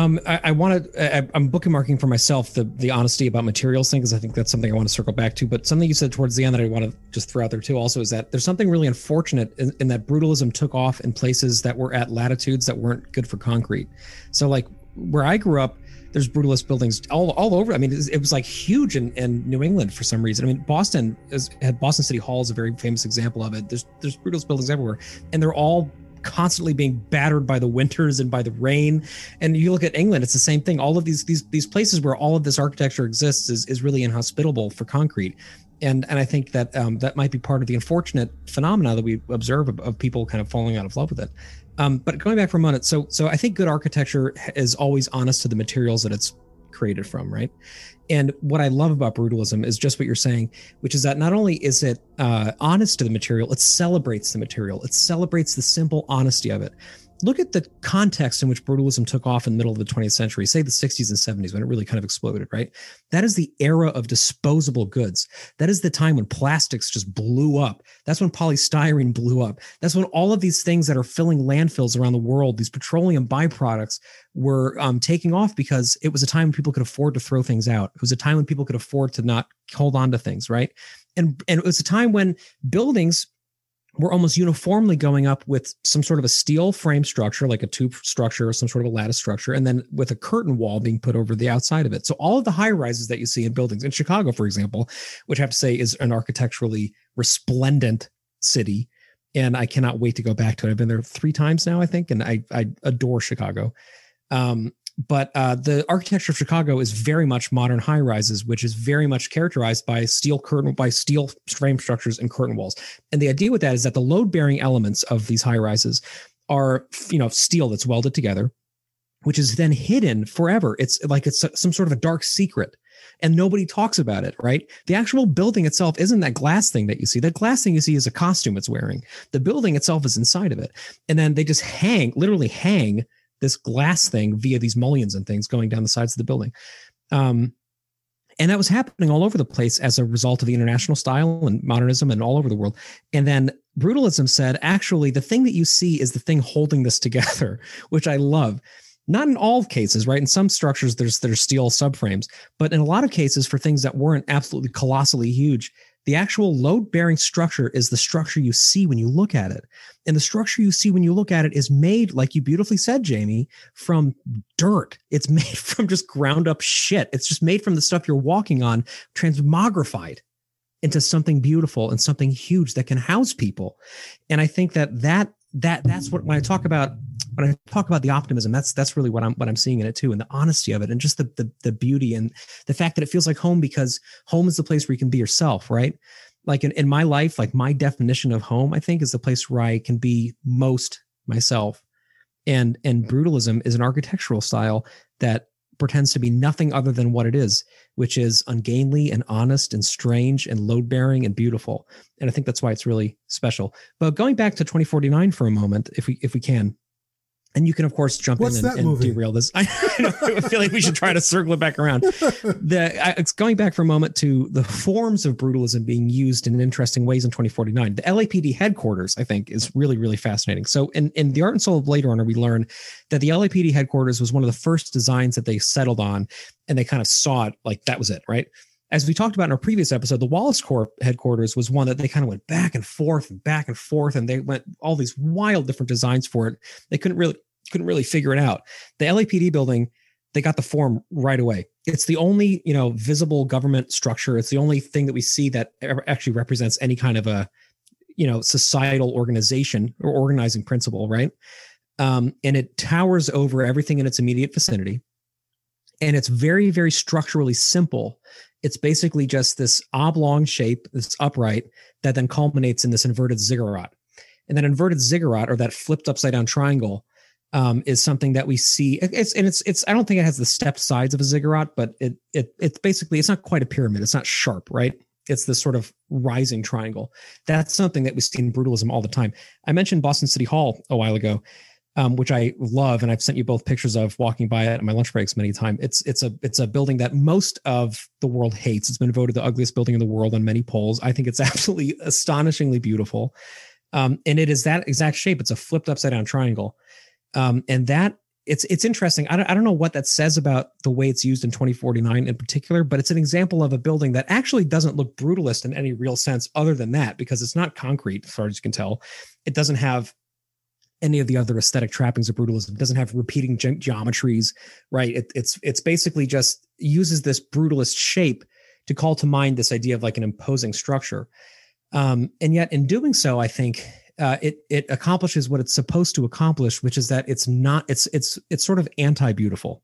Um, I, I want to. I'm bookmarking for myself the the honesty about materials thing because I think that's something I want to circle back to. But something you said towards the end that I want to just throw out there too also is that there's something really unfortunate in, in that brutalism took off in places that were at latitudes that weren't good for concrete. So like where I grew up, there's brutalist buildings all, all over. I mean, it was, like huge in, in New England for some reason. I mean, Boston is, had Boston City Hall is a very famous example of it. There's there's brutalist buildings everywhere, and they're all constantly being battered by the winters and by the rain. And you look at England, it's the same thing. All of these these these places where all of this architecture exists is is really inhospitable for concrete. And and I think that um, that might be part of the unfortunate phenomena that we observe of, of people kind of falling out of love with it. Um, but going back for a moment, so so I think good architecture is always honest to the materials that it's created from, right? And what I love about brutalism is just what you're saying, which is that not only is it uh, honest to the material, it celebrates the material. It celebrates the simple honesty of it look at the context in which brutalism took off in the middle of the 20th century, say the 60s and 70s when it really kind of exploded, right? That is the era of disposable goods. That is the time when plastics just blew up. That's when polystyrene blew up. That's when all of these things that are filling landfills around the world, these petroleum byproducts, were um, taking off because it was a time when people could afford to throw things out. It was a time when people could afford to not hold on to things, right? And, and it was a time when buildings we're almost uniformly going up with some sort of a steel frame structure, like a tube structure or some sort of a lattice structure, and then with a curtain wall being put over the outside of it. So all of the high rises that you see in buildings in Chicago, for example, which I have to say is an architecturally resplendent city. And I cannot wait to go back to it. I've been there three times now, I think, and I, I adore Chicago. Um, but uh, the architecture of Chicago is very much modern high rises, which is very much characterized by steel curtain, by steel frame structures and curtain walls. And the idea with that is that the load bearing elements of these high rises are, you know, steel that's welded together, which is then hidden forever. It's like it's some sort of a dark secret and nobody talks about it, right? The actual building itself isn't that glass thing that you see. That glass thing you see is a costume it's wearing. The building itself is inside of it. And then they just hang, literally hang this glass thing via these mullions and things going down the sides of the building. Um, and that was happening all over the place as a result of the international style and modernism and all over the world. And then brutalism said, actually, the thing that you see is the thing holding this together, which I love. Not in all cases, right? In some structures, there's there's steel subframes, but in a lot of cases, for things that weren't absolutely colossally huge, the actual load bearing structure is the structure you see when you look at it. And the structure you see when you look at it is made, like you beautifully said, Jamie, from dirt. It's made from just ground up shit. It's just made from the stuff you're walking on, transmogrified into something beautiful and something huge that can house people. And I think that that that that's what when I talk about when I talk about the optimism, that's that's really what I'm what I'm seeing in it too, and the honesty of it, and just the the, the beauty and the fact that it feels like home because home is the place where you can be yourself, right? Like in, in my life, like my definition of home, I think, is the place where I can be most myself. And and brutalism is an architectural style that pretends to be nothing other than what it is, which is ungainly and honest and strange and load bearing and beautiful. And I think that's why it's really special. But going back to 2049 for a moment, if we if we can, and you can of course jump What's in and, and derail this. I, I, feel like we should try to circle it back around. The it's going back for a moment to the forms of brutalism being used in interesting ways in 2049. The LAPD headquarters, I think, is really really fascinating. So in in the Art and Soul of Blade Runner, we learn that the LAPD headquarters was one of the first designs that they settled on, and they kind of saw it like that was it, right? As we talked about in our previous episode, the Wallace Corp headquarters was one that they kind of went back and forth and back and forth, and they went all these wild different designs for it. They couldn't really couldn't really figure it out. The LAPD building, they got the form right away. It's the only you know visible government structure. It's the only thing that we see that actually represents any kind of a you know societal organization or organizing principle, right? Um, and it towers over everything in its immediate vicinity and it's very very structurally simple it's basically just this oblong shape this upright that then culminates in this inverted ziggurat. And that inverted ziggurat or that flipped upside down triangle um, is something that we see it's and it's it's i don't think it has the stepped sides of a ziggurat but it it it's basically it's not quite a pyramid it's not sharp right? It's this sort of rising triangle. That's something that we see in brutalism all the time. I mentioned boston city hall a while ago um, which I love, and I've sent you both pictures of walking by it at my lunch breaks many times. It's it's a it's a building that most of the world hates. It's been voted the ugliest building in the world on many polls. I think it's absolutely astonishingly beautiful, um, and it is that exact shape. It's a flipped upside down triangle, um, and that it's it's interesting. I don't, I don't know what that says about the way it's used in 2049 in particular, but it's an example of a building that actually doesn't look brutalist in any real sense other than that because it's not concrete as far as you can tell. It doesn't have any of the other aesthetic trappings of brutalism. It doesn't have repeating ge- geometries, right? It, it's it's basically just uses this brutalist shape to call to mind this idea of like an imposing structure. Um, and yet, in doing so, I think uh, it it accomplishes what it's supposed to accomplish, which is that it's not it's it's it's sort of anti beautiful.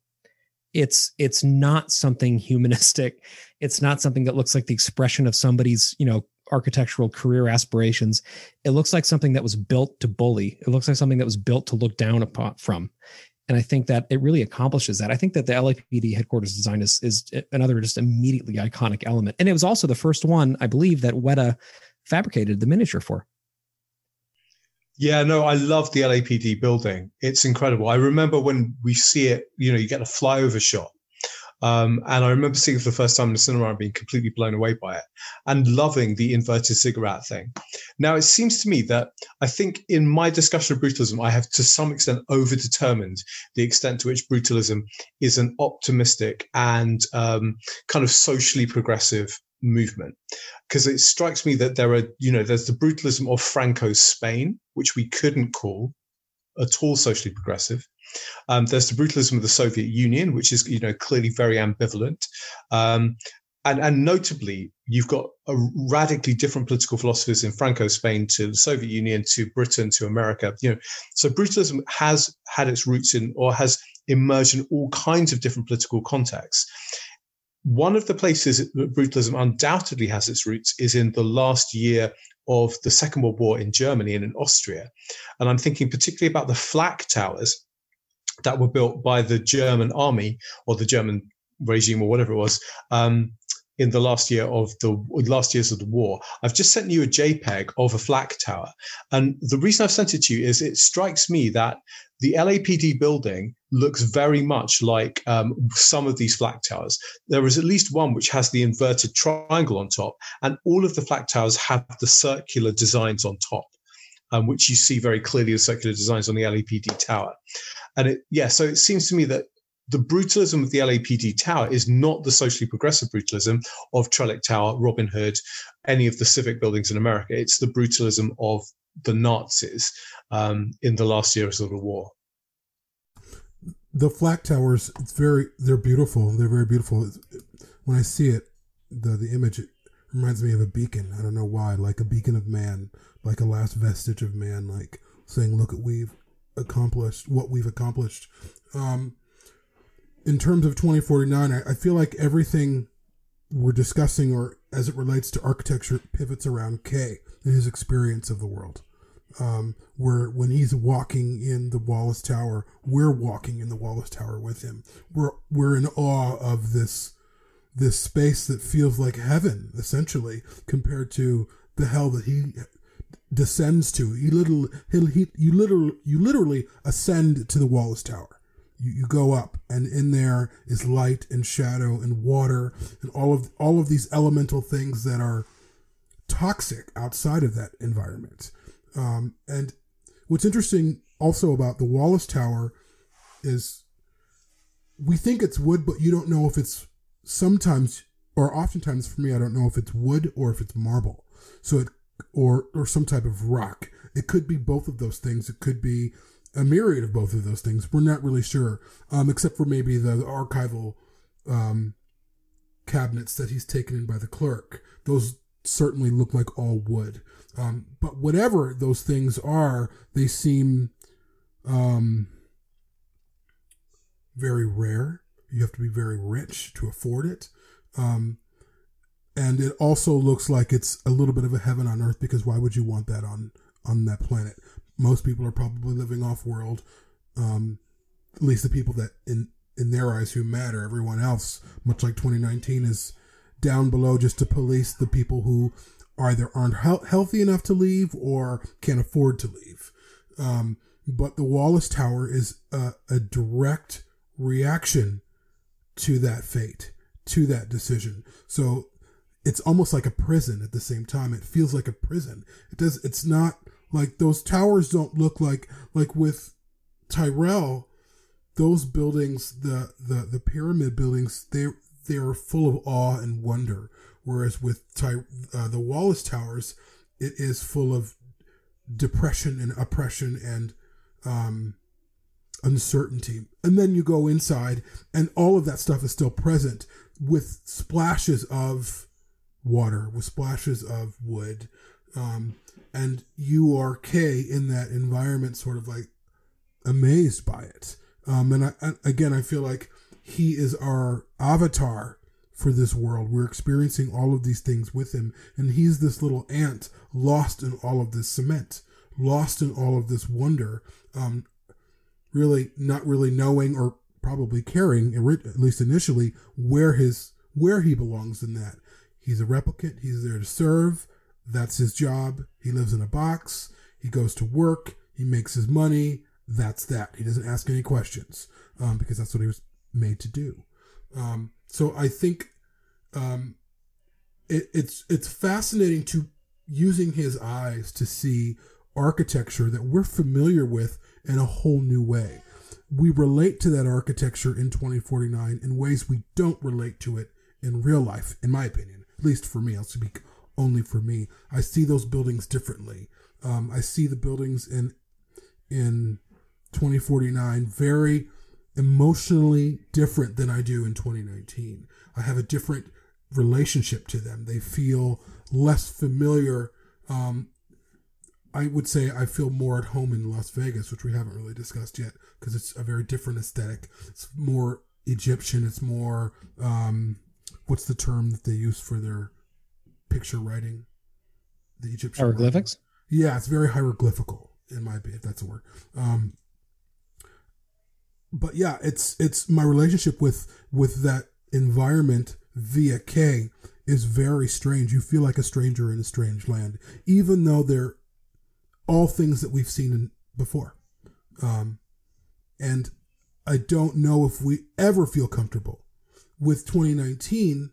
It's it's not something humanistic. It's not something that looks like the expression of somebody's you know architectural career aspirations. It looks like something that was built to bully. It looks like something that was built to look down upon from. And I think that it really accomplishes that. I think that the LAPD headquarters design is is another just immediately iconic element. And it was also the first one, I believe, that Weta fabricated the miniature for. Yeah, no, I love the LAPD building. It's incredible. I remember when we see it, you know, you get a flyover shot. Um, and I remember seeing it for the first time in the cinema and being completely blown away by it and loving the inverted ziggurat thing. Now, it seems to me that I think in my discussion of brutalism, I have to some extent overdetermined the extent to which brutalism is an optimistic and um, kind of socially progressive movement because it strikes me that there are you know there's the brutalism of franco's spain which we couldn't call at all socially progressive. Um, there's the brutalism of the soviet union which is you know clearly very ambivalent. Um, and, and notably you've got a radically different political philosophies in franco spain to the soviet union to britain to america you know. So brutalism has had its roots in or has emerged in all kinds of different political contexts one of the places that brutalism undoubtedly has its roots is in the last year of the Second World War in Germany and in Austria. And I'm thinking particularly about the flak towers that were built by the German army or the German regime or whatever it was um, in the last year of the last years of the war. I've just sent you a JPEG of a flak tower. And the reason I've sent it to you is it strikes me that the LAPD building looks very much like um, some of these flak towers. There is at least one which has the inverted triangle on top, and all of the flak towers have the circular designs on top. Um, which you see very clearly the circular designs on the LAPD tower. And it, yeah, so it seems to me that the brutalism of the LAPD tower is not the socially progressive brutalism of Trellick Tower, Robin Hood, any of the civic buildings in America. It's the brutalism of the Nazis um, in the last years of the war. The flak towers, it's very, they're beautiful. They're very beautiful. When I see it, the the image it reminds me of a beacon. I don't know why, like a beacon of man, like a last vestige of man, like saying, "Look at we've accomplished what we've accomplished." Um, in terms of 2049, I, I feel like everything we're discussing, or as it relates to architecture, pivots around k and his experience of the world. Um, where when he's walking in the Wallace Tower, we're walking in the Wallace Tower with him. We're we're in awe of this this space that feels like heaven, essentially, compared to the hell that he descends to. He literally, he, he, you literally, you literally ascend to the Wallace Tower you, you go up and in there is light and shadow and water and all of all of these elemental things that are toxic outside of that environment um, and what's interesting also about the wallace tower is we think it's wood but you don't know if it's sometimes or oftentimes for me i don't know if it's wood or if it's marble so it or or some type of rock it could be both of those things it could be a myriad of both of those things. We're not really sure, um, except for maybe the, the archival um, cabinets that he's taken in by the clerk. Those certainly look like all wood. Um, but whatever those things are, they seem um, very rare. You have to be very rich to afford it. Um, and it also looks like it's a little bit of a heaven on earth because why would you want that on on that planet? most people are probably living off world. Um, at least the people that in in their eyes who matter. Everyone else, much like 2019, is down below just to police the people who either aren't he- healthy enough to leave or can't afford to leave. Um, but the Wallace Tower is a, a direct reaction to that fate, to that decision. So it's almost like a prison at the same time. It feels like a prison. It does. It's not like those towers don't look like like with Tyrell. those buildings, the the the pyramid buildings, they they are full of awe and wonder. Whereas with Ty, uh, the Wallace Towers, it is full of depression and oppression and um, uncertainty. And then you go inside, and all of that stuff is still present with splashes of water, with splashes of wood. Um, and you are K in that environment, sort of like amazed by it. Um, and I, again, I feel like he is our avatar for this world. We're experiencing all of these things with him, and he's this little ant lost in all of this cement, lost in all of this wonder, um, really not really knowing or probably caring, at least initially, where his where he belongs in that. He's a replicant. He's there to serve. That's his job. He lives in a box. He goes to work. He makes his money. That's that. He doesn't ask any questions um, because that's what he was made to do. Um, so I think um, it, it's it's fascinating to using his eyes to see architecture that we're familiar with in a whole new way. We relate to that architecture in 2049 in ways we don't relate to it in real life, in my opinion. At least for me, I'll speak only for me. I see those buildings differently. Um, I see the buildings in in 2049 very emotionally different than I do in 2019. I have a different relationship to them. They feel less familiar. Um, I would say I feel more at home in Las Vegas, which we haven't really discussed yet because it's a very different aesthetic. It's more Egyptian. It's more um, what's the term that they use for their picture writing? The Egyptian hieroglyphics. Writing. Yeah, it's very hieroglyphical in my opinion, if that's a word. Um, but yeah, it's it's my relationship with with that environment via K is very strange. You feel like a stranger in a strange land, even though they're all things that we've seen in, before. Um, and I don't know if we ever feel comfortable with 2019.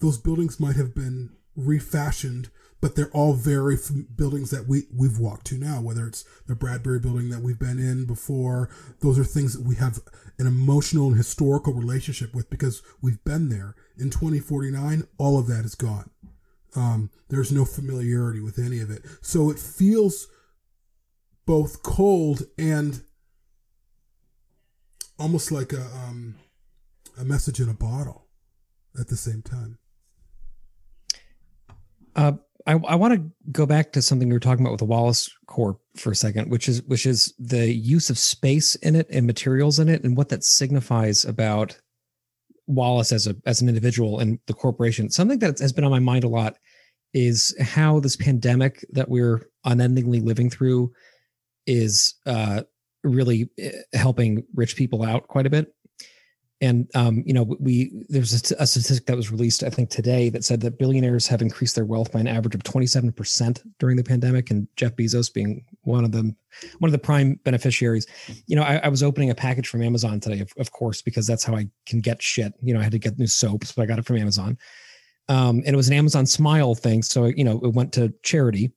Those buildings might have been refashioned but they're all very buildings that we we've walked to now. Whether it's the Bradbury building that we've been in before, those are things that we have an emotional and historical relationship with because we've been there. In 2049, all of that is gone. Um, there's no familiarity with any of it, so it feels both cold and almost like a um, a message in a bottle at the same time. Uh, I, I want to go back to something you were talking about with the Wallace Corp for a second, which is which is the use of space in it and materials in it, and what that signifies about Wallace as a as an individual and the corporation. Something that has been on my mind a lot is how this pandemic that we're unendingly living through is uh, really eh, helping rich people out quite a bit and um, you know we there's a, a, statistic that was released i think today that said that billionaires have increased their wealth by an average of 27% during the pandemic and jeff bezos being one of them one of the prime beneficiaries. You know i, I was opening a package from amazon today of, of, course because that's how i can get shit. You know i had to get new soaps but i got it from amazon. Um, and it was an amazon smile thing so you know it went to charity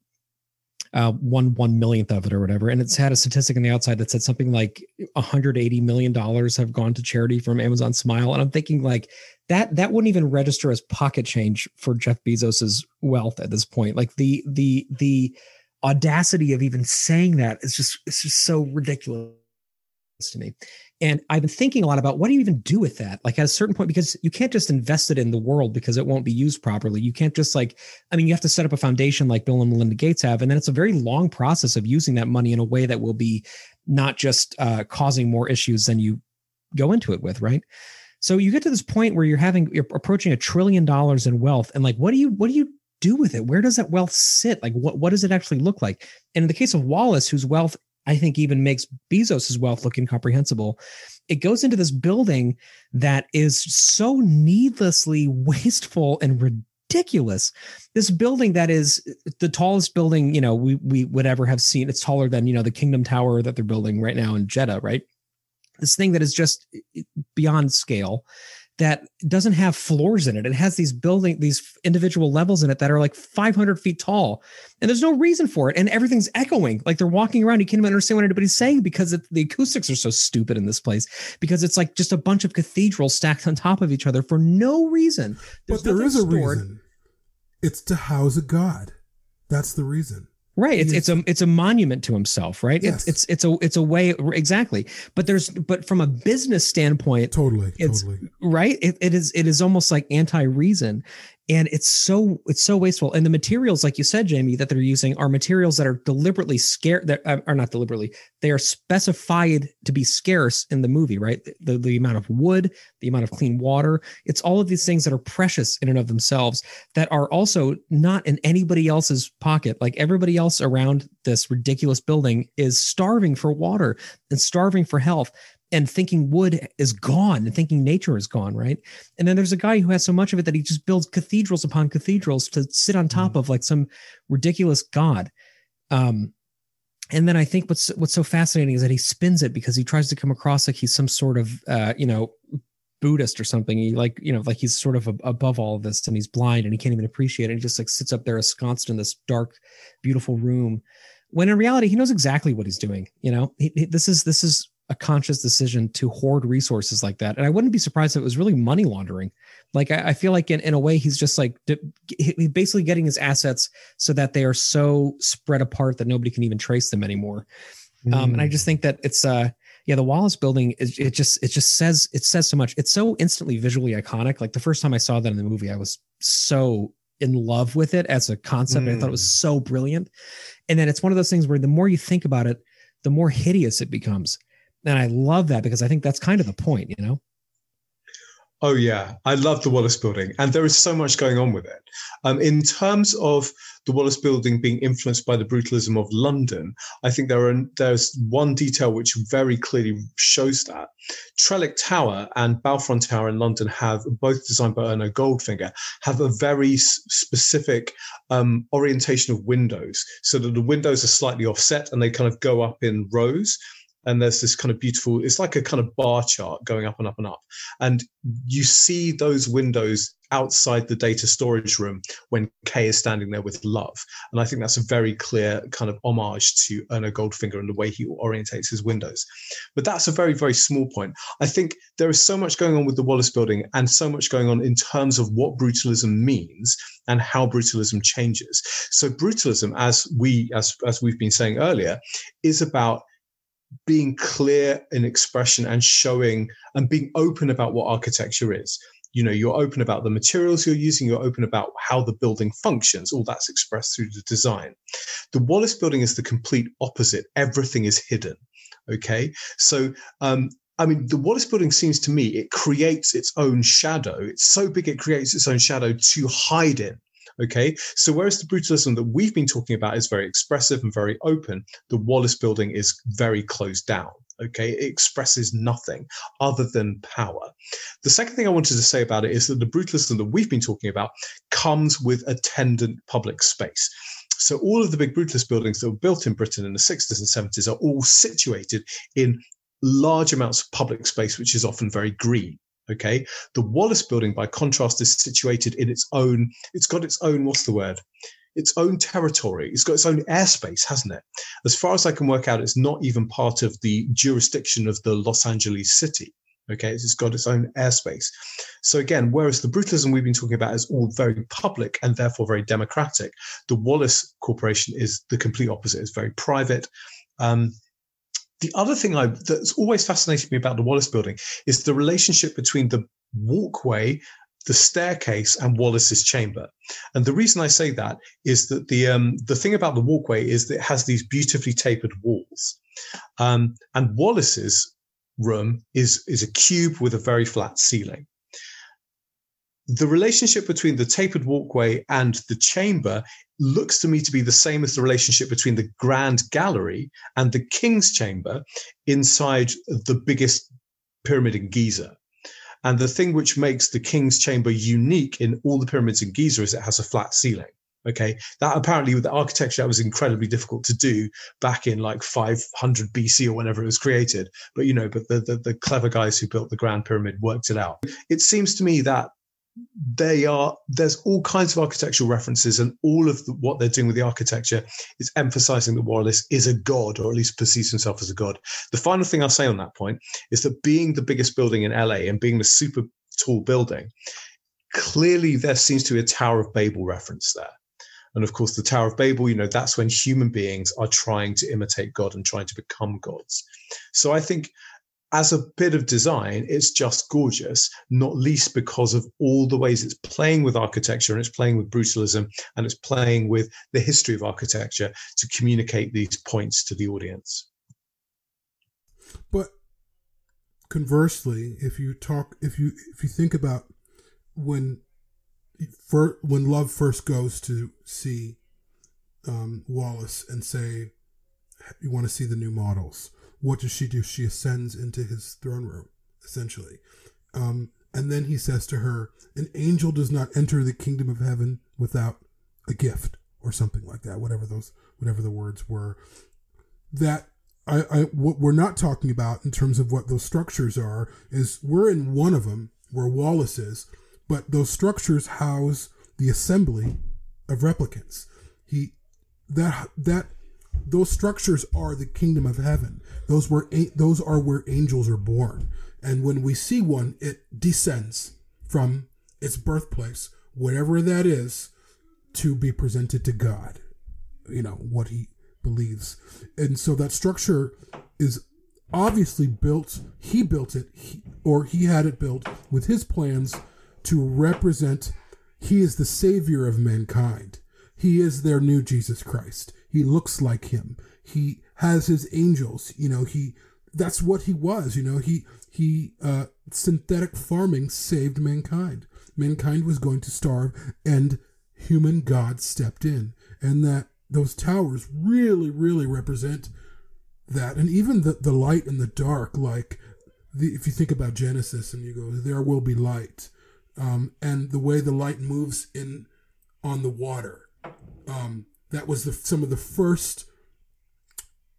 uh, one one millionth of it or whatever. And it's had a statistic on the outside that said something like 180 million dollars have gone to charity from Amazon Smile. And I'm thinking like that that wouldn't even register as pocket change for Jeff Bezos's wealth at this point. Like the the the audacity of even saying that is just it's just so ridiculous to me. And I've been thinking a lot about what do you even do with that? Like at a certain point, because you can't just invest it in the world because it won't be used properly. You can't just like, I mean, you have to set up a foundation like Bill and Melinda Gates have. And then it's a very long process of using that money in a way that will be not just uh, causing more issues than you go into it with, right? So you get to this point where you're having, you're approaching a trillion dollars in wealth. And like, what do you, what do you do with it? Where does that wealth sit? Like, what, what does it actually look like? And in the case of Wallace, whose wealth I think even makes Bezos's wealth look incomprehensible. It goes into this building that is so needlessly wasteful and ridiculous. This building that is the tallest building, you know, we we would ever have seen. It's taller than, you know, the Kingdom Tower that they're building right now in Jeddah, right? This thing that is just eh, beyond scale that doesn't have floors in it. It has these building, these individual levels in it that are like 500 feet tall, and there's no reason for it. And everything's echoing, like they're walking around. You can't even understand what anybody's saying because it, the acoustics are so stupid in this place. Because it's like just a bunch of cathedrals stacked on top of each other for no reason. There's but there is a stored. reason. It's to house a god. That's the reason. Right. It's mm-hmm. it's a it's a monument to himself, right? Yes. It's it's it's a it's a way exactly. But there's but from a business standpoint, totally, it's totally. right. It, it is it is almost like anti-reason and it's so it's so wasteful. And the materials like you said jamie that they're using are materials that are deliberately scarce that uh, are not deliberately they are specified to be scarce in the movie right? The, the amount of wood the amount of clean water it's all of these things that are precious in and of themselves that are also not in anybody else's pocket. Like everybody else around this ridiculous building is starving for water and starving for health and thinking wood is gone and thinking nature is gone, right? And then there's a guy who has so much of it that he just builds cathedrals upon cathedrals to sit on top mm. of like some ridiculous god. Um, and then I think what's what's so fascinating is that he spins it because he tries to come across like he's some sort of uh, you know Buddhist or something. He like you know like he's sort of above all of this and he's blind and he can't even appreciate it. And he just like sits up there ensconced in this dark, beautiful room. When in reality, he knows exactly what he's doing. You know, he, he, this is this is a conscious decision to hoard resources like that. And I wouldn't be surprised if it was really money laundering. Like I, I feel like in, in a way he's just like he's basically getting his assets so that they are so spread apart that nobody can even trace them anymore. Mm. Um, and I just think that it's uh yeah the Wallace building is it just it just says it says so much. It's so instantly visually iconic. Like the first time I saw that in the movie, I was so in love with it as a concept. Mm. I thought it was mm. so brilliant. And then it's one of those things where the more you think about it, the more hideous it becomes and I love that because I think that's kind of the point, you know. Oh yeah, I love the Wallace Building, and there is so much going on with it. Um, in terms of the Wallace Building being influenced by the brutalism of London, I think there are there's one detail which very clearly shows that. Trellick Tower and Balfron Tower in London have both designed by Erno Goldfinger have a very specific um, orientation of windows, so that the windows are slightly offset and they kind of go up in rows and there's this kind of beautiful it's like a kind of bar chart going up and up and up. And you see those windows outside the data storage room when Kay is standing there with love. And i think that's a very clear kind of homage to erno goldfinger and the way he orientates his windows. But that's a very very small point. I think there is so much going on with the wallace building and so much going on in terms of what brutalism means and how brutalism changes. So brutalism as we as as we've been saying earlier is about being clear in expression and showing and being open about what architecture is you know you're open about the materials you're using you're open about how the building functions all that's expressed through the design the wallace building is the complete opposite everything is hidden okay so um, I mean, the Wallace building seems to me it creates its own shadow. It's so big it creates its own shadow to hide in. Okay, so whereas the brutalism that we've been talking about is very expressive and very open, the Wallace building is very closed down. Okay, it expresses nothing other than power. The second thing I wanted to say about it is that the brutalism that we've been talking about comes with attendant public space. So all of the big brutalist buildings that were built in Britain in the 60s and 70s are all situated in large amounts of public space, which is often very green. Okay. The Wallace building, by contrast, is situated in its own, it's got its own, what's the word? Its own territory. It's got its own airspace, hasn't it? As far as I can work out, it's not even part of the jurisdiction of the Los Angeles city. Okay, it's got its own airspace. So again, whereas the brutalism we've been talking about is all very public and therefore very democratic, the Wallace Corporation is the complete opposite. It's very private. Um, the other thing I, that's always fascinated me about the Wallace building is the relationship between the walkway, the staircase, and Wallace's chamber. And the reason I say that is that the um, the thing about the walkway is that it has these beautifully tapered walls, um, and Wallace's room is is a cube with a very flat ceiling the relationship between the tapered walkway and the chamber looks to me to be the same as the relationship between the grand gallery and the king's chamber inside the biggest pyramid in Giza. And the thing which makes the king's chamber unique in all the pyramids in Giza is it has a flat ceiling. Okay, that apparently with the architecture that was incredibly difficult to do back in like 500 BC or whenever it was created. But you know, but the, the the clever guys who built the Grand Pyramid worked it out. It seems to me that they are there's all kinds of architectural references and all of the, what they're doing with the architecture is emphasizing that wallace is a god or at least perceives himself as a god the final thing i'll say on that point is that being the biggest building in la and being the super tall building clearly there seems to be a tower of babel reference there and of course, the Tower of Babel, you know, that's when human beings are trying to imitate God and trying to become gods. So I think as a bit of design, it's just gorgeous, not least because of all the ways it's playing with architecture and it's playing with brutalism and it's playing with the history of architecture to communicate these points to the audience. But conversely, if you talk, if you if you think about when for, when Love first goes to see um, Wallace and say, "You want to see the new models." What does she do? She ascends into his throne room, essentially, um, and then he says to her, "An angel does not enter the kingdom of heaven without a gift." Or something like that, whatever those, whatever the words were. That I, I, what we're not talking about in terms of what those structures are is we're in one of them where Wallace is, but those structures house the assembly of replicants. He that that those structures are the kingdom of heaven. Those were those are where angels are born. And when we see one, it descends from its birthplace, whatever that is, to be presented to God. You know what he believes, and so that structure is obviously built. He built it, he, or he had it built with his plans to represent he is the savior of mankind. He is their new Jesus Christ. He looks like him. He has his angels. You know, he that's what he was. You know, he he uh, synthetic farming saved mankind. Mankind was going to starve, and human God stepped in, and that those towers really, really represent that, and even the the light and the dark. Like the, if you think about Genesis, and you go, "There will be light." um, and the way the light moves in on the water. Um, that was the, some of the first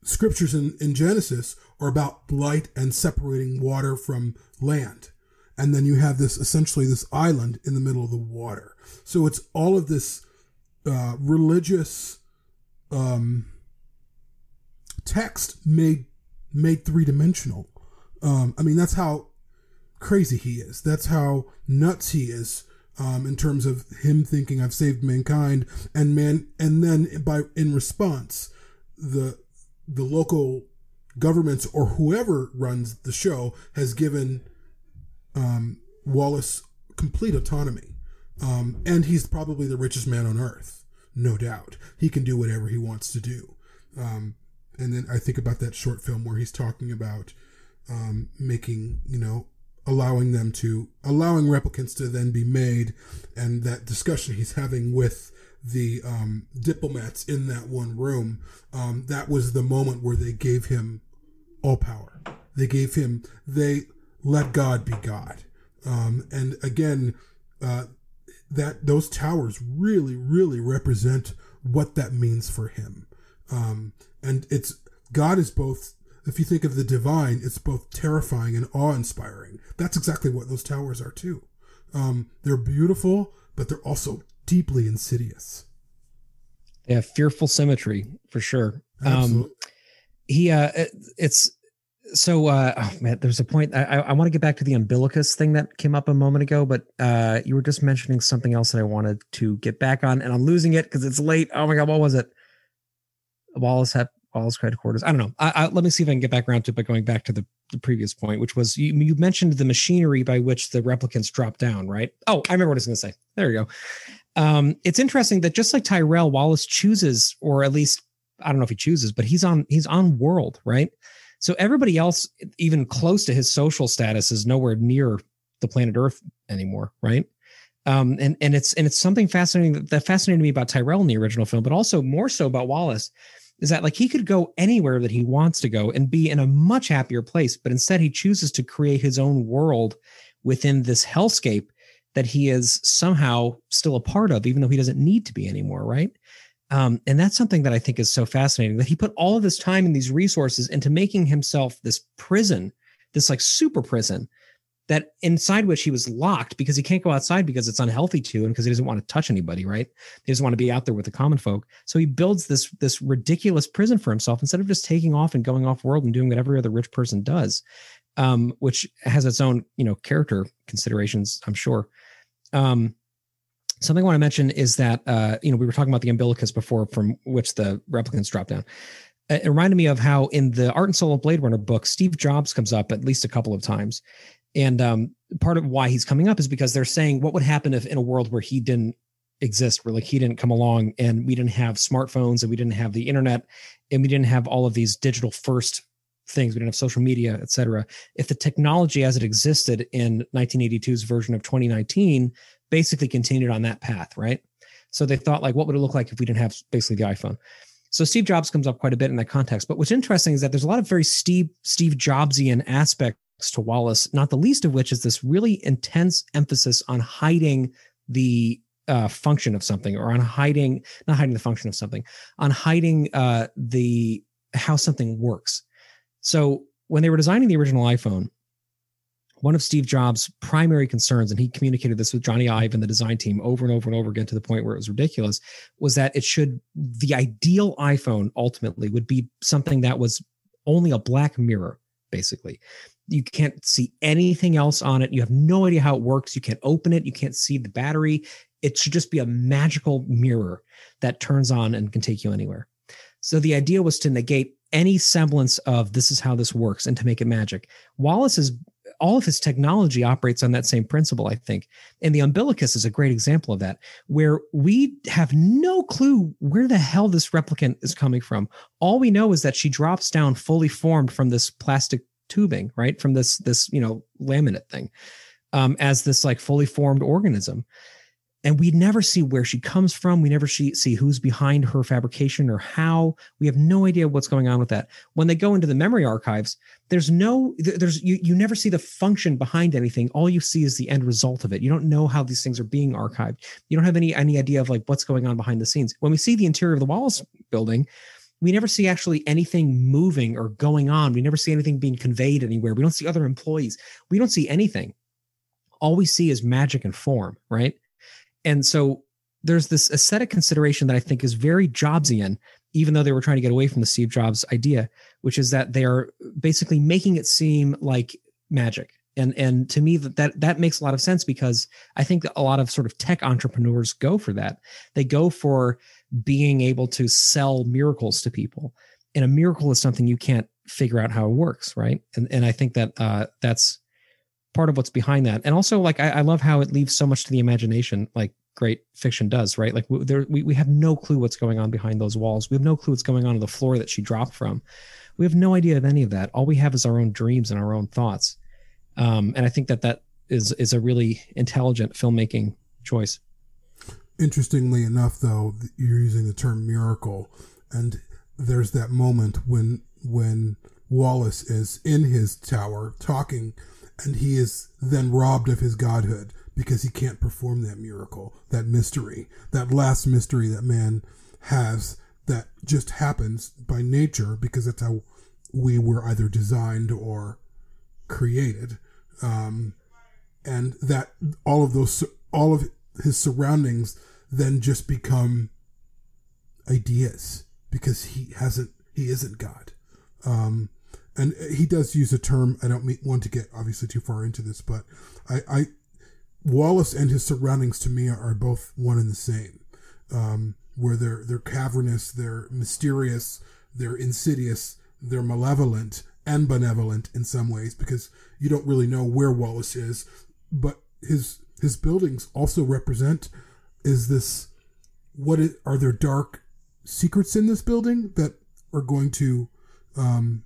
scriptures in, in Genesis are about light and separating water from land. And then you have this essentially this island in the middle of the water. So it's all of this uh, religious um, text made made three dimensional. Um, I mean, that's how crazy he is. That's how nuts he is um, in terms of him thinking I've saved mankind, and man, and then by in response, the the local governments or whoever runs the show has given um, Wallace complete autonomy, um, and he's probably the richest man on earth, no doubt. He can do whatever he wants to do. Um, and then I think about that short film where he's talking about um, making, you know, allowing them to allowing replicants to then be made and that discussion he's having with the um, diplomats in that one room um, that was the moment where they gave him all power. They gave him they let god be god. Um, and again uh, that those towers really really represent what that means for him. Um, and it's god is both if you think of the divine, it's both terrifying and awe inspiring. That's exactly what those towers are, too. Um, they're beautiful, but they're also deeply insidious. They have fearful symmetry for sure. Um, he, uh, it's so, uh, oh man, there's a point. I, I want to get back to the umbilicus thing that came up a moment ago, but uh, you were just mentioning something else that I wanted to get back on, and I'm losing it because it's late. Oh my God, what was it? Wallace had Wallace headquarters. I don't know. I, I, let me see if I can get back around to it by going back to the, the previous point, which was you, you mentioned the machinery by which the replicants drop down, right? Oh, I remember what I was going to say. There you go. Um, it's interesting that just like Tyrell, Wallace chooses, or at least I don't know if he chooses, but he's on he's on world, right? So everybody else, even close to his social status, is nowhere near the planet Earth anymore, right? Um, and and it's and it's something fascinating that, that fascinated me about Tyrell in the original film, but also more so about Wallace is that like he could go anywhere that he wants to go and be in a much happier place, but instead he chooses to create his own world within this hellscape that he is somehow still a part of, even though he doesn't need to be anymore, right? Um, and that's something that I think is so fascinating that he put all of this time and these resources into making himself this prison, this like super prison that inside which he was locked because he can't go outside because it's unhealthy to and because he doesn't want to touch anybody, right? He doesn't want to be out there with the common folk. So he builds this this ridiculous prison for himself instead of just taking off and going off world and doing what every other rich person does, um, which has its own you know character considerations, I'm sure. Um, something I want to mention is that uh, you know we were talking about the umbilicus before, from which the replicants drop down. It reminded me of how in the Art and Soul of Blade Runner book, Steve Jobs comes up at least a couple of times, and um, part of why he's coming up is because they're saying what would happen if in a world where he didn't exist, where like he didn't come along and we didn't have smartphones and we didn't have the internet and we didn't have all of these digital first things, we didn't have social media, et cetera. If the technology as it existed in 1982's version of 2019 basically continued on that path, right? So they thought like, what would it look like if we didn't have basically the iPhone? So Steve Jobs comes up quite a bit in that context. But what's interesting is that there's a lot of very Steve Steve Jobsian aspects to Wallace, not the least of which is this really intense emphasis on hiding the uh, function of something or on hiding, not hiding the function of something, on hiding uh, the how something works. So when they were designing the original iPhone, one of Steve Jobs' primary concerns, and he communicated this with Jony Ive and the design team over and over and over again to the point where it was ridiculous, was that it should the ideal iPhone ultimately would be something that was only a black mirror, basically. You can't see anything else on it. You have no idea how it works. You can't open it. You can't see the battery. It should just be a magical mirror that turns on and can take you anywhere. So the idea was to negate any semblance of this is how this works and to make it magic. Wallace's all of his technology operates on that same principle, I think. And the umbilicus is a great example of that, where we have no clue where the hell this replicant is coming from. All we know is that she drops down fully formed from this plastic tubing, right? From this this, you know, laminate thing. Um, as this like fully formed organism and we never see where she comes from. We never see, see who's behind her fabrication or how. We have no idea what's going on with that. When they go into the memory archives, there's no, there's you, you never see the function behind anything. All you see is the end result of it. You don't know how these things are being archived. You don't have any any idea of like what's going on behind the scenes. When we see the interior of the Wallace building, we never see actually anything moving or going on. We never see anything being conveyed anywhere. We don't see other employees. We don't see anything. All we see is magic and form, right? And so there's this aesthetic consideration that I think is very Jobsian, even though they were trying to get away from the Steve Jobs idea, which is that they're basically making it seem like magic. And and to me that, that that makes a lot of sense because I think a lot of sort of tech entrepreneurs go for that. They go for being able to sell miracles to people. And a miracle is something you can't figure out how it works, right? And and I think that uh, that's part of what's behind that. And also, like, I, I, love how it leaves so much to the imagination, like great fiction does, right? Like, we, there, we, we have no clue what's going on behind those walls. We have no clue what's going on on the floor that she dropped from. We have no idea of any of that. All we have is our own dreams and our own thoughts. Um, and I think that that is is a really intelligent filmmaking choice. Interestingly enough, though, you're using the term miracle, and there's that moment when when Wallace is in his tower talking and he is then robbed of his godhood because he can't perform that miracle, that mystery, that last mystery that man has that just happens by nature because that's how we were either designed or created. Um, and that all of those, all of his surroundings then just become ideas because he hasn't, he isn't God. Um, and he does use a term. I don't want to get obviously too far into this, but I, I Wallace and his surroundings to me are both one and the same. Um, where they're they're cavernous, they're mysterious, they're insidious, they're malevolent and benevolent in some ways because you don't really know where Wallace is, but his his buildings also represent is this what is, are there dark secrets in this building that are going to um,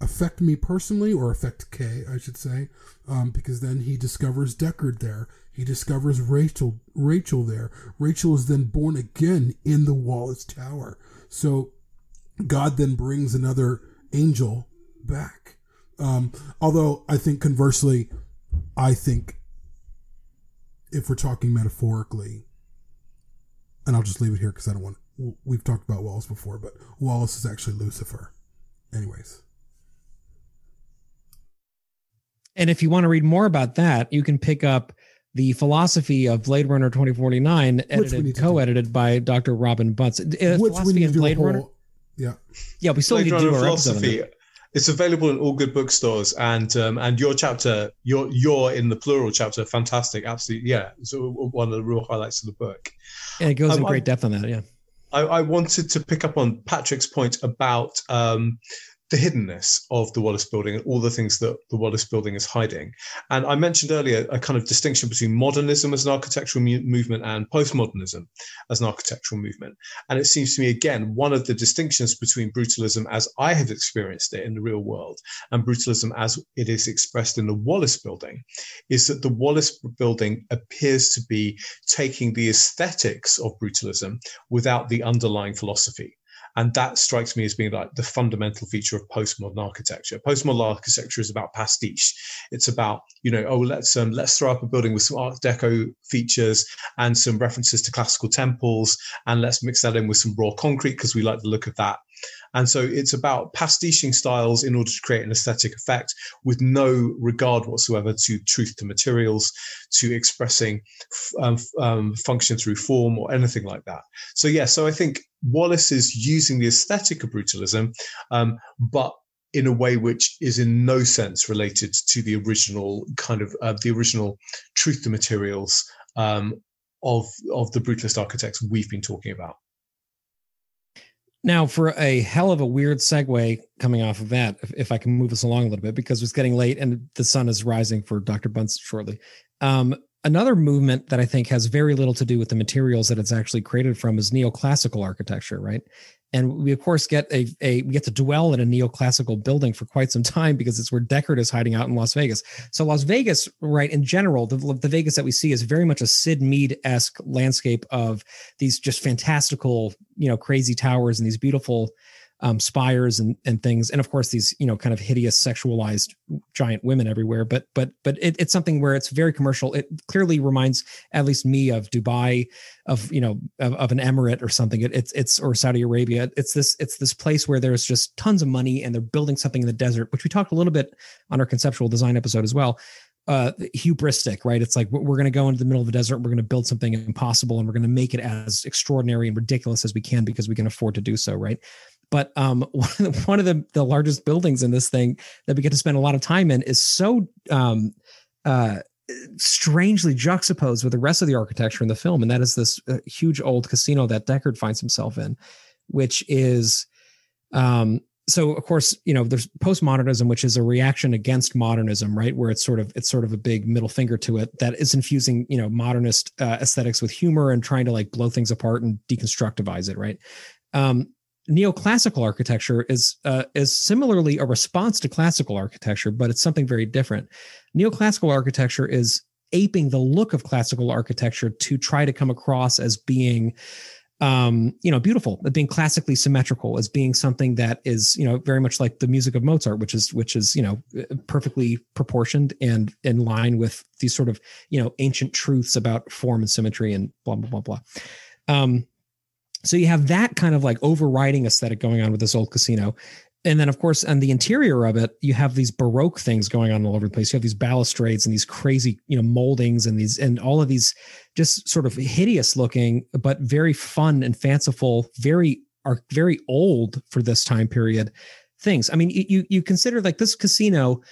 affect me personally or affect Kay, I should say, um, because then he discovers Deckard there. He discovers Rachel Rachel there. Rachel is then born again in the Wallace Tower. So God then brings another angel back. Um, although I think conversely, I think if we're talking metaphorically, and I'll just leave it here because I don't want. We've talked about Wallace before, but Wallace is actually Lucifer. Anyways. And if you want to read more about that, you can pick up the philosophy of Blade Runner 2049, edited, co-edited by Dr. Robin Bunce. Uh, Which philosophy in Blade whole, Runner. Yeah. Yeah, we still Blade need to do our philosophy. It's available in all good bookstores, and um, and your chapter, your your in the plural chapter, fantastic, absolutely, yeah. So one of the real highlights of the book. Yeah, it goes um, in great I, depth on that. Yeah. I, I, wanted to pick up on Patrick's point about um, the hiddenness of the Wallace building and all the things that the Wallace building is hiding. And I mentioned earlier a kind of distinction between modernism as an architectural mu- movement and postmodernism as an architectural movement. And it seems to me, again, one of the distinctions between brutalism as I have experienced it in the real world and brutalism as it is expressed in the Wallace building is that the Wallace building appears to be taking the aesthetics of brutalism without the underlying philosophy. And that strikes me as being like the fundamental feature of postmodern architecture. Postmodern architecture is about pastiche. It's about, you know, oh, let's um, let's throw up a building with some Art Deco features and some references to classical temples, and let's mix that in with some raw concrete because we like the look of that. And so it's about pastiching styles in order to create an aesthetic effect with no regard whatsoever to truth to materials, to expressing um, um, function through form or anything like that. So, yeah, so I think Wallace is using the aesthetic of brutalism, um, but in a way which is in no sense related to the original kind of uh, the original truth to materials um, of of the brutalist architects we've been talking about. Now, for a hell of a weird segue coming off of that, if, if, I can move us along a little bit, because it's getting late and the sun is rising for Dr. Bunce shortly. Um, another movement that I think has very little to do with the materials that it's actually created from is neoclassical architecture, right? and we of course get a, a we get to dwell in a neoclassical building for quite some time because it's where Deckard is hiding out in Las Vegas. So Las Vegas, right in general, the, the Vegas that we see is very much a Syd Mead esque landscape of these just fantastical, you know, crazy towers and these beautiful um, spires and and things, and of course these you know kind of hideous sexualized giant women everywhere. But but but it, it's something where it's very commercial. It clearly reminds at least me of Dubai, of you know of, of an emirate or something. It, it's it's or Saudi Arabia. It's this it's this place where there's just tons of money and they're building something in the desert, which we talked a little bit on our conceptual design episode as well uh hubristic right it's like we're going to go into the middle of the desert we're going to build something impossible and we're going to make it as extraordinary and ridiculous as we can because we can afford to do so right but um, one of the, the largest buildings in this thing that we get to spend a lot of time in is so um, uh, strangely juxtaposed with the rest of the architecture in the film, and that is this uh, huge old casino that Deckard finds himself in, which is. Um, so of course you know there's postmodernism which is a reaction against modernism right where it's sort of it's sort of a big middle finger to it that is infusing you know modernist uh, aesthetics with humor and trying to like blow things apart and deconstructivize it right um, neoclassical architecture is uh, is similarly a response to classical architecture, but it's something very different. Neoclassical architecture is aping the look of classical architecture to try to come across as being um, you know, beautiful, being classically symmetrical, as being something that is, you know, very much like the music of Mozart, which is, which is, you know, perfectly proportioned and in line with these sort of, you know, ancient truths about form and symmetry and blah blah blah blah. Um, so you have that kind of like overriding aesthetic going on with this old casino. And then, of course, on the interior of it, you have these Baroque things going on all over the place. You have these balustrades and these crazy, you know, moldings and these, and all of these just sort of hideous looking, but very fun and fanciful, very, are very old for this time period things. I mean, you, you consider like this casino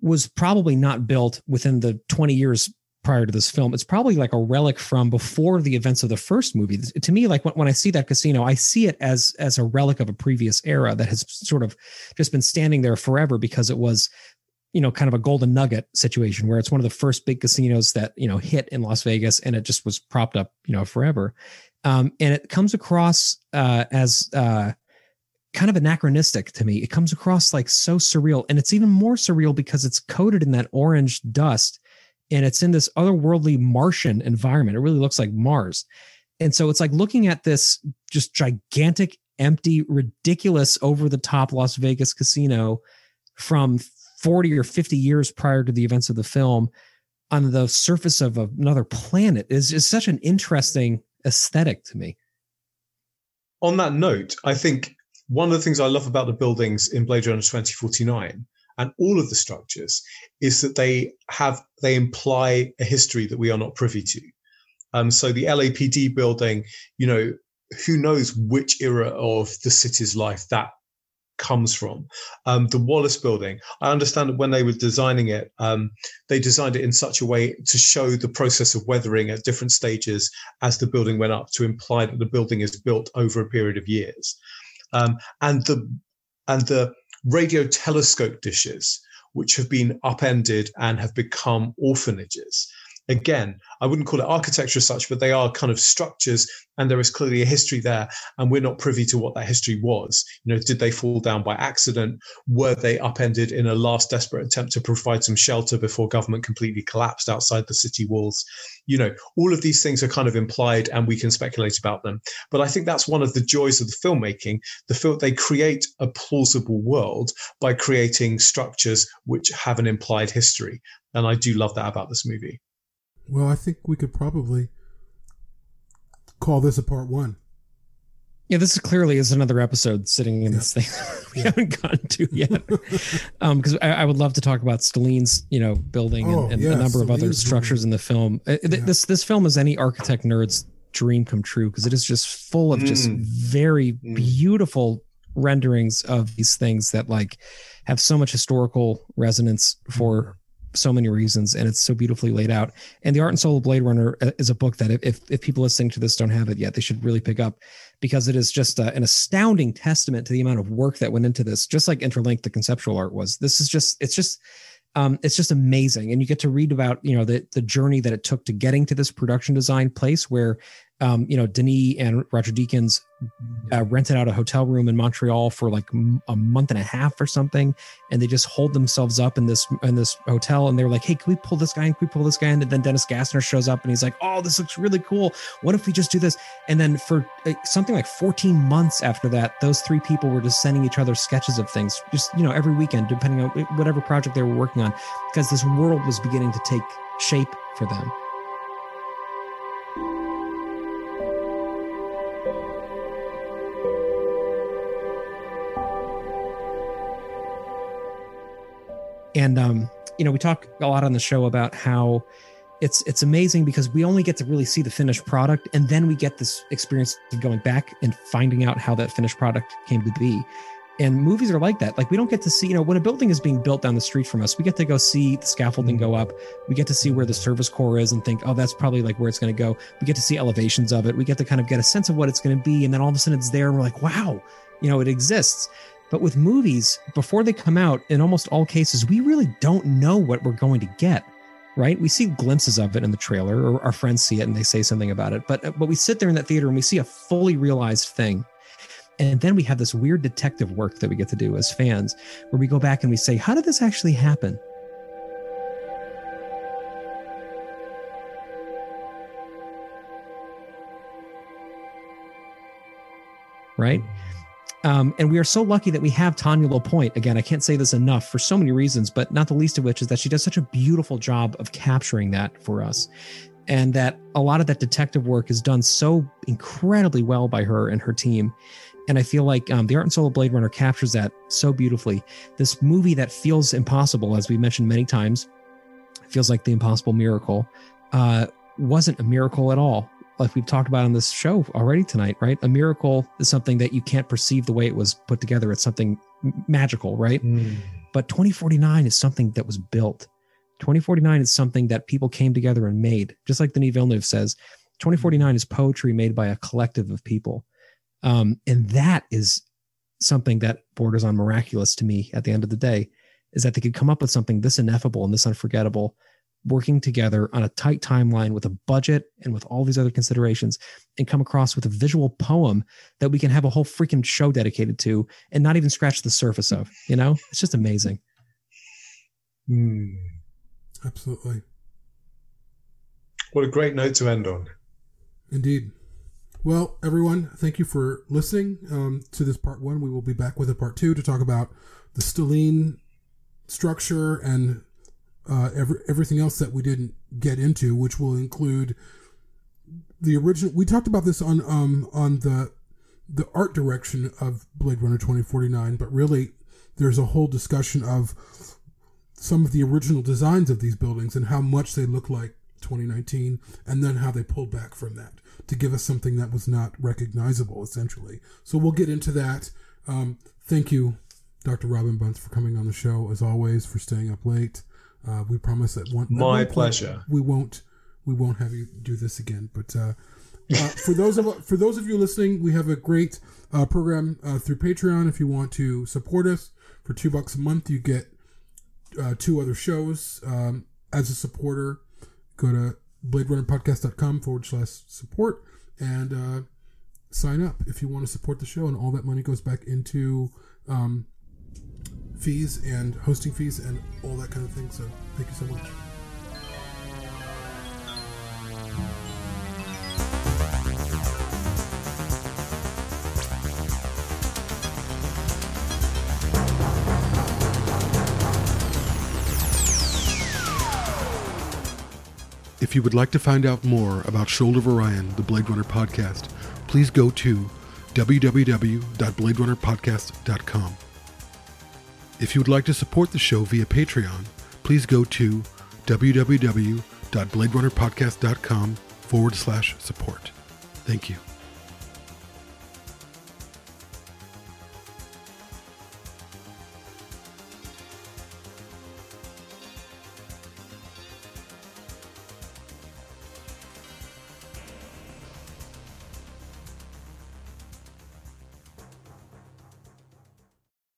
was probably not built within the 20 years prior to this film it's probably like a relic from before the events of the first movie. To me like when, when i see that casino i see it as as a relic of a previous era that has sort of just been standing there forever because it was you know kind of a golden nugget situation where it's one of the first big casinos that you know hit in las vegas and it just was propped up you know forever. Um, and it comes across uh, as uh, kind of anachronistic to me. It comes across like so surreal and it's even more surreal because it's coated in that orange dust and it's in this otherworldly Martian environment. It really looks like Mars. And so it's like looking at this just gigantic, empty, ridiculous, over the top Las Vegas casino from 40 or 50 years prior to the events of the film on the surface of another planet is such an interesting aesthetic to me. On that note, I think one of the things I love about the buildings in Blade Runner 2049 and all of the structures is that they have they imply a history that we are not privy to. Um, so the LAPD building, you know, who knows which era of the city's life that comes from. Um, the Wallace building, I understand that when they were designing it, um, they designed it in such a way to show the process of weathering at different stages as the building went up to imply that the building is built over a period of years. Um, and the and the radio telescope dishes, which have been upended and have become orphanages. Again, I wouldn't call it architecture as such, but they are kind of structures, and there is clearly a history there, and we're not privy to what that history was. You know, did they fall down by accident? Were they upended in a last desperate attempt to provide some shelter before government completely collapsed outside the city walls? You know, all of these things are kind of implied, and we can speculate about them. But I think that's one of the joys of the filmmaking. The film they create a plausible world by creating structures which have an implied history, and I do love that about this movie. Well, I think we could probably call this a part one. Yeah, this is clearly is another episode sitting in yeah. this thing we yeah. haven't gotten to yet. um, because I, I, would love to talk about Stelline's, you know, building and, oh, and yeah, a number Stelline's of other structures building. in the film. Uh, this this film is any architect nerd's dream come true because it is just full of mm. just very mm. beautiful renderings of these things that like have so much historical resonance for mm so many reasons and it's so beautifully laid out. And the art and soul of blade runner uh, is a book that if, if people listening to this don't have it yet they should really pick up because it is just uh, an astounding testament to the amount of work that went into this just like interlink the conceptual art was. This is just it's just um, it's just amazing. And you get to read about you know the the journey that it took to getting to this production design place where um, you know, Denis and Roger Deakins uh, rented out a hotel room in Montreal for like a month and a half or something, and they just hold themselves up in this in this hotel, and they're like, "Hey, can we pull this guy in? Can we pull this guy in?" And then Dennis Gassner shows up, and he's like, "Oh, this looks really cool. What if we just do this?" And then for something like 14 months after that, those three people were just sending each other sketches of things, just you know, every weekend, depending on whatever project they were working on, because this world was beginning to take shape for them. And um, you know, we talk a lot on the show about how it's it's amazing because we only get to really see the finished product, and then we get this experience of going back and finding out how that finished product came to be. And movies are like that. Like we don't get to see, you know, when a building is being built down the street from us, we get to go see the scaffolding go up. We get to see where the service core is and think, oh, that's probably like where it's going to go. We get to see elevations of it. We get to kind of get a sense of what it's going to be. And then all of a sudden it's there and we're like, wow, you know, it exists. But with movies, before they come out, in almost all cases, we really don't know what we're going to get, right? We see glimpses of it in the trailer, or our friends see it and they say something about it. But but we sit there in that theater and we see a fully realized thing. And then we have this weird detective work that we get to do as fans, where we go back and we say, how did this actually happen? Right? Um, and we are so lucky that we have Tanya LaPointe. Again, I can't say this enough for so many reasons, but not the least of which is that she does such a beautiful job of capturing that for us. And that a lot of that detective work is done so incredibly well by her and her team. And I feel like um, the art and soul of Blade Runner captures that so beautifully. This movie that feels impossible, as we mentioned many times, feels like the impossible miracle, uh, wasn't a miracle at all like we've talked about on this show already tonight, right? A miracle is something that you can't perceive the way it was put together. It's something magical, right? Mm. But 2049 is something that was built. 2049 is something that people came together and made. Just like Denis Villeneuve says, 2049 is poetry made by a collective of people. Um, and that is something that borders on miraculous to me at the end of the day, is that they could come up with something this ineffable and this unforgettable working together on a tight timeline with a budget and with all these other considerations and come across with a visual poem that we can have a whole freaking show dedicated to and not even scratch the surface of you know? It's just amazing. Mm, absolutely. What a great note to end on. Indeed. Well everyone thank you for listening um, to this part one. We will be back with a part two to talk about the stelline structure and uh, every, everything else that we didn't get into, which will include the original. We talked about this on um on the the art direction of Blade Runner 2049, but really there's a whole discussion of some of the original designs of these buildings and how much they look like 2019, and then how they pulled back from that to give us something that was not recognizable, essentially. So we'll get into that. Um, thank you, Dr. Robin Bunce, for coming on the show, as always, for staying up late. Uh, we promise that one. My one pleasure. We won't. We won't have you do this again. But uh, uh, for those of for those of you listening, we have a great uh, program uh, through Patreon. If you want to support us for two bucks a month, you get uh, two other shows. Um, as a supporter, go to bladerunnerpodcast.com forward slash support and uh, sign up if you want to support the show. And all that money goes back into um, fees and hosting fees and all that kind of thing. So thank you so much. If you would like to find out more about Shoulder of Orion, the Blade Runner podcast, please go to www.bladerunnerpodcast.com. If you would like to support the show via Patreon, please go to www.bladerunnerpodcast.com forward slash support. Thank you.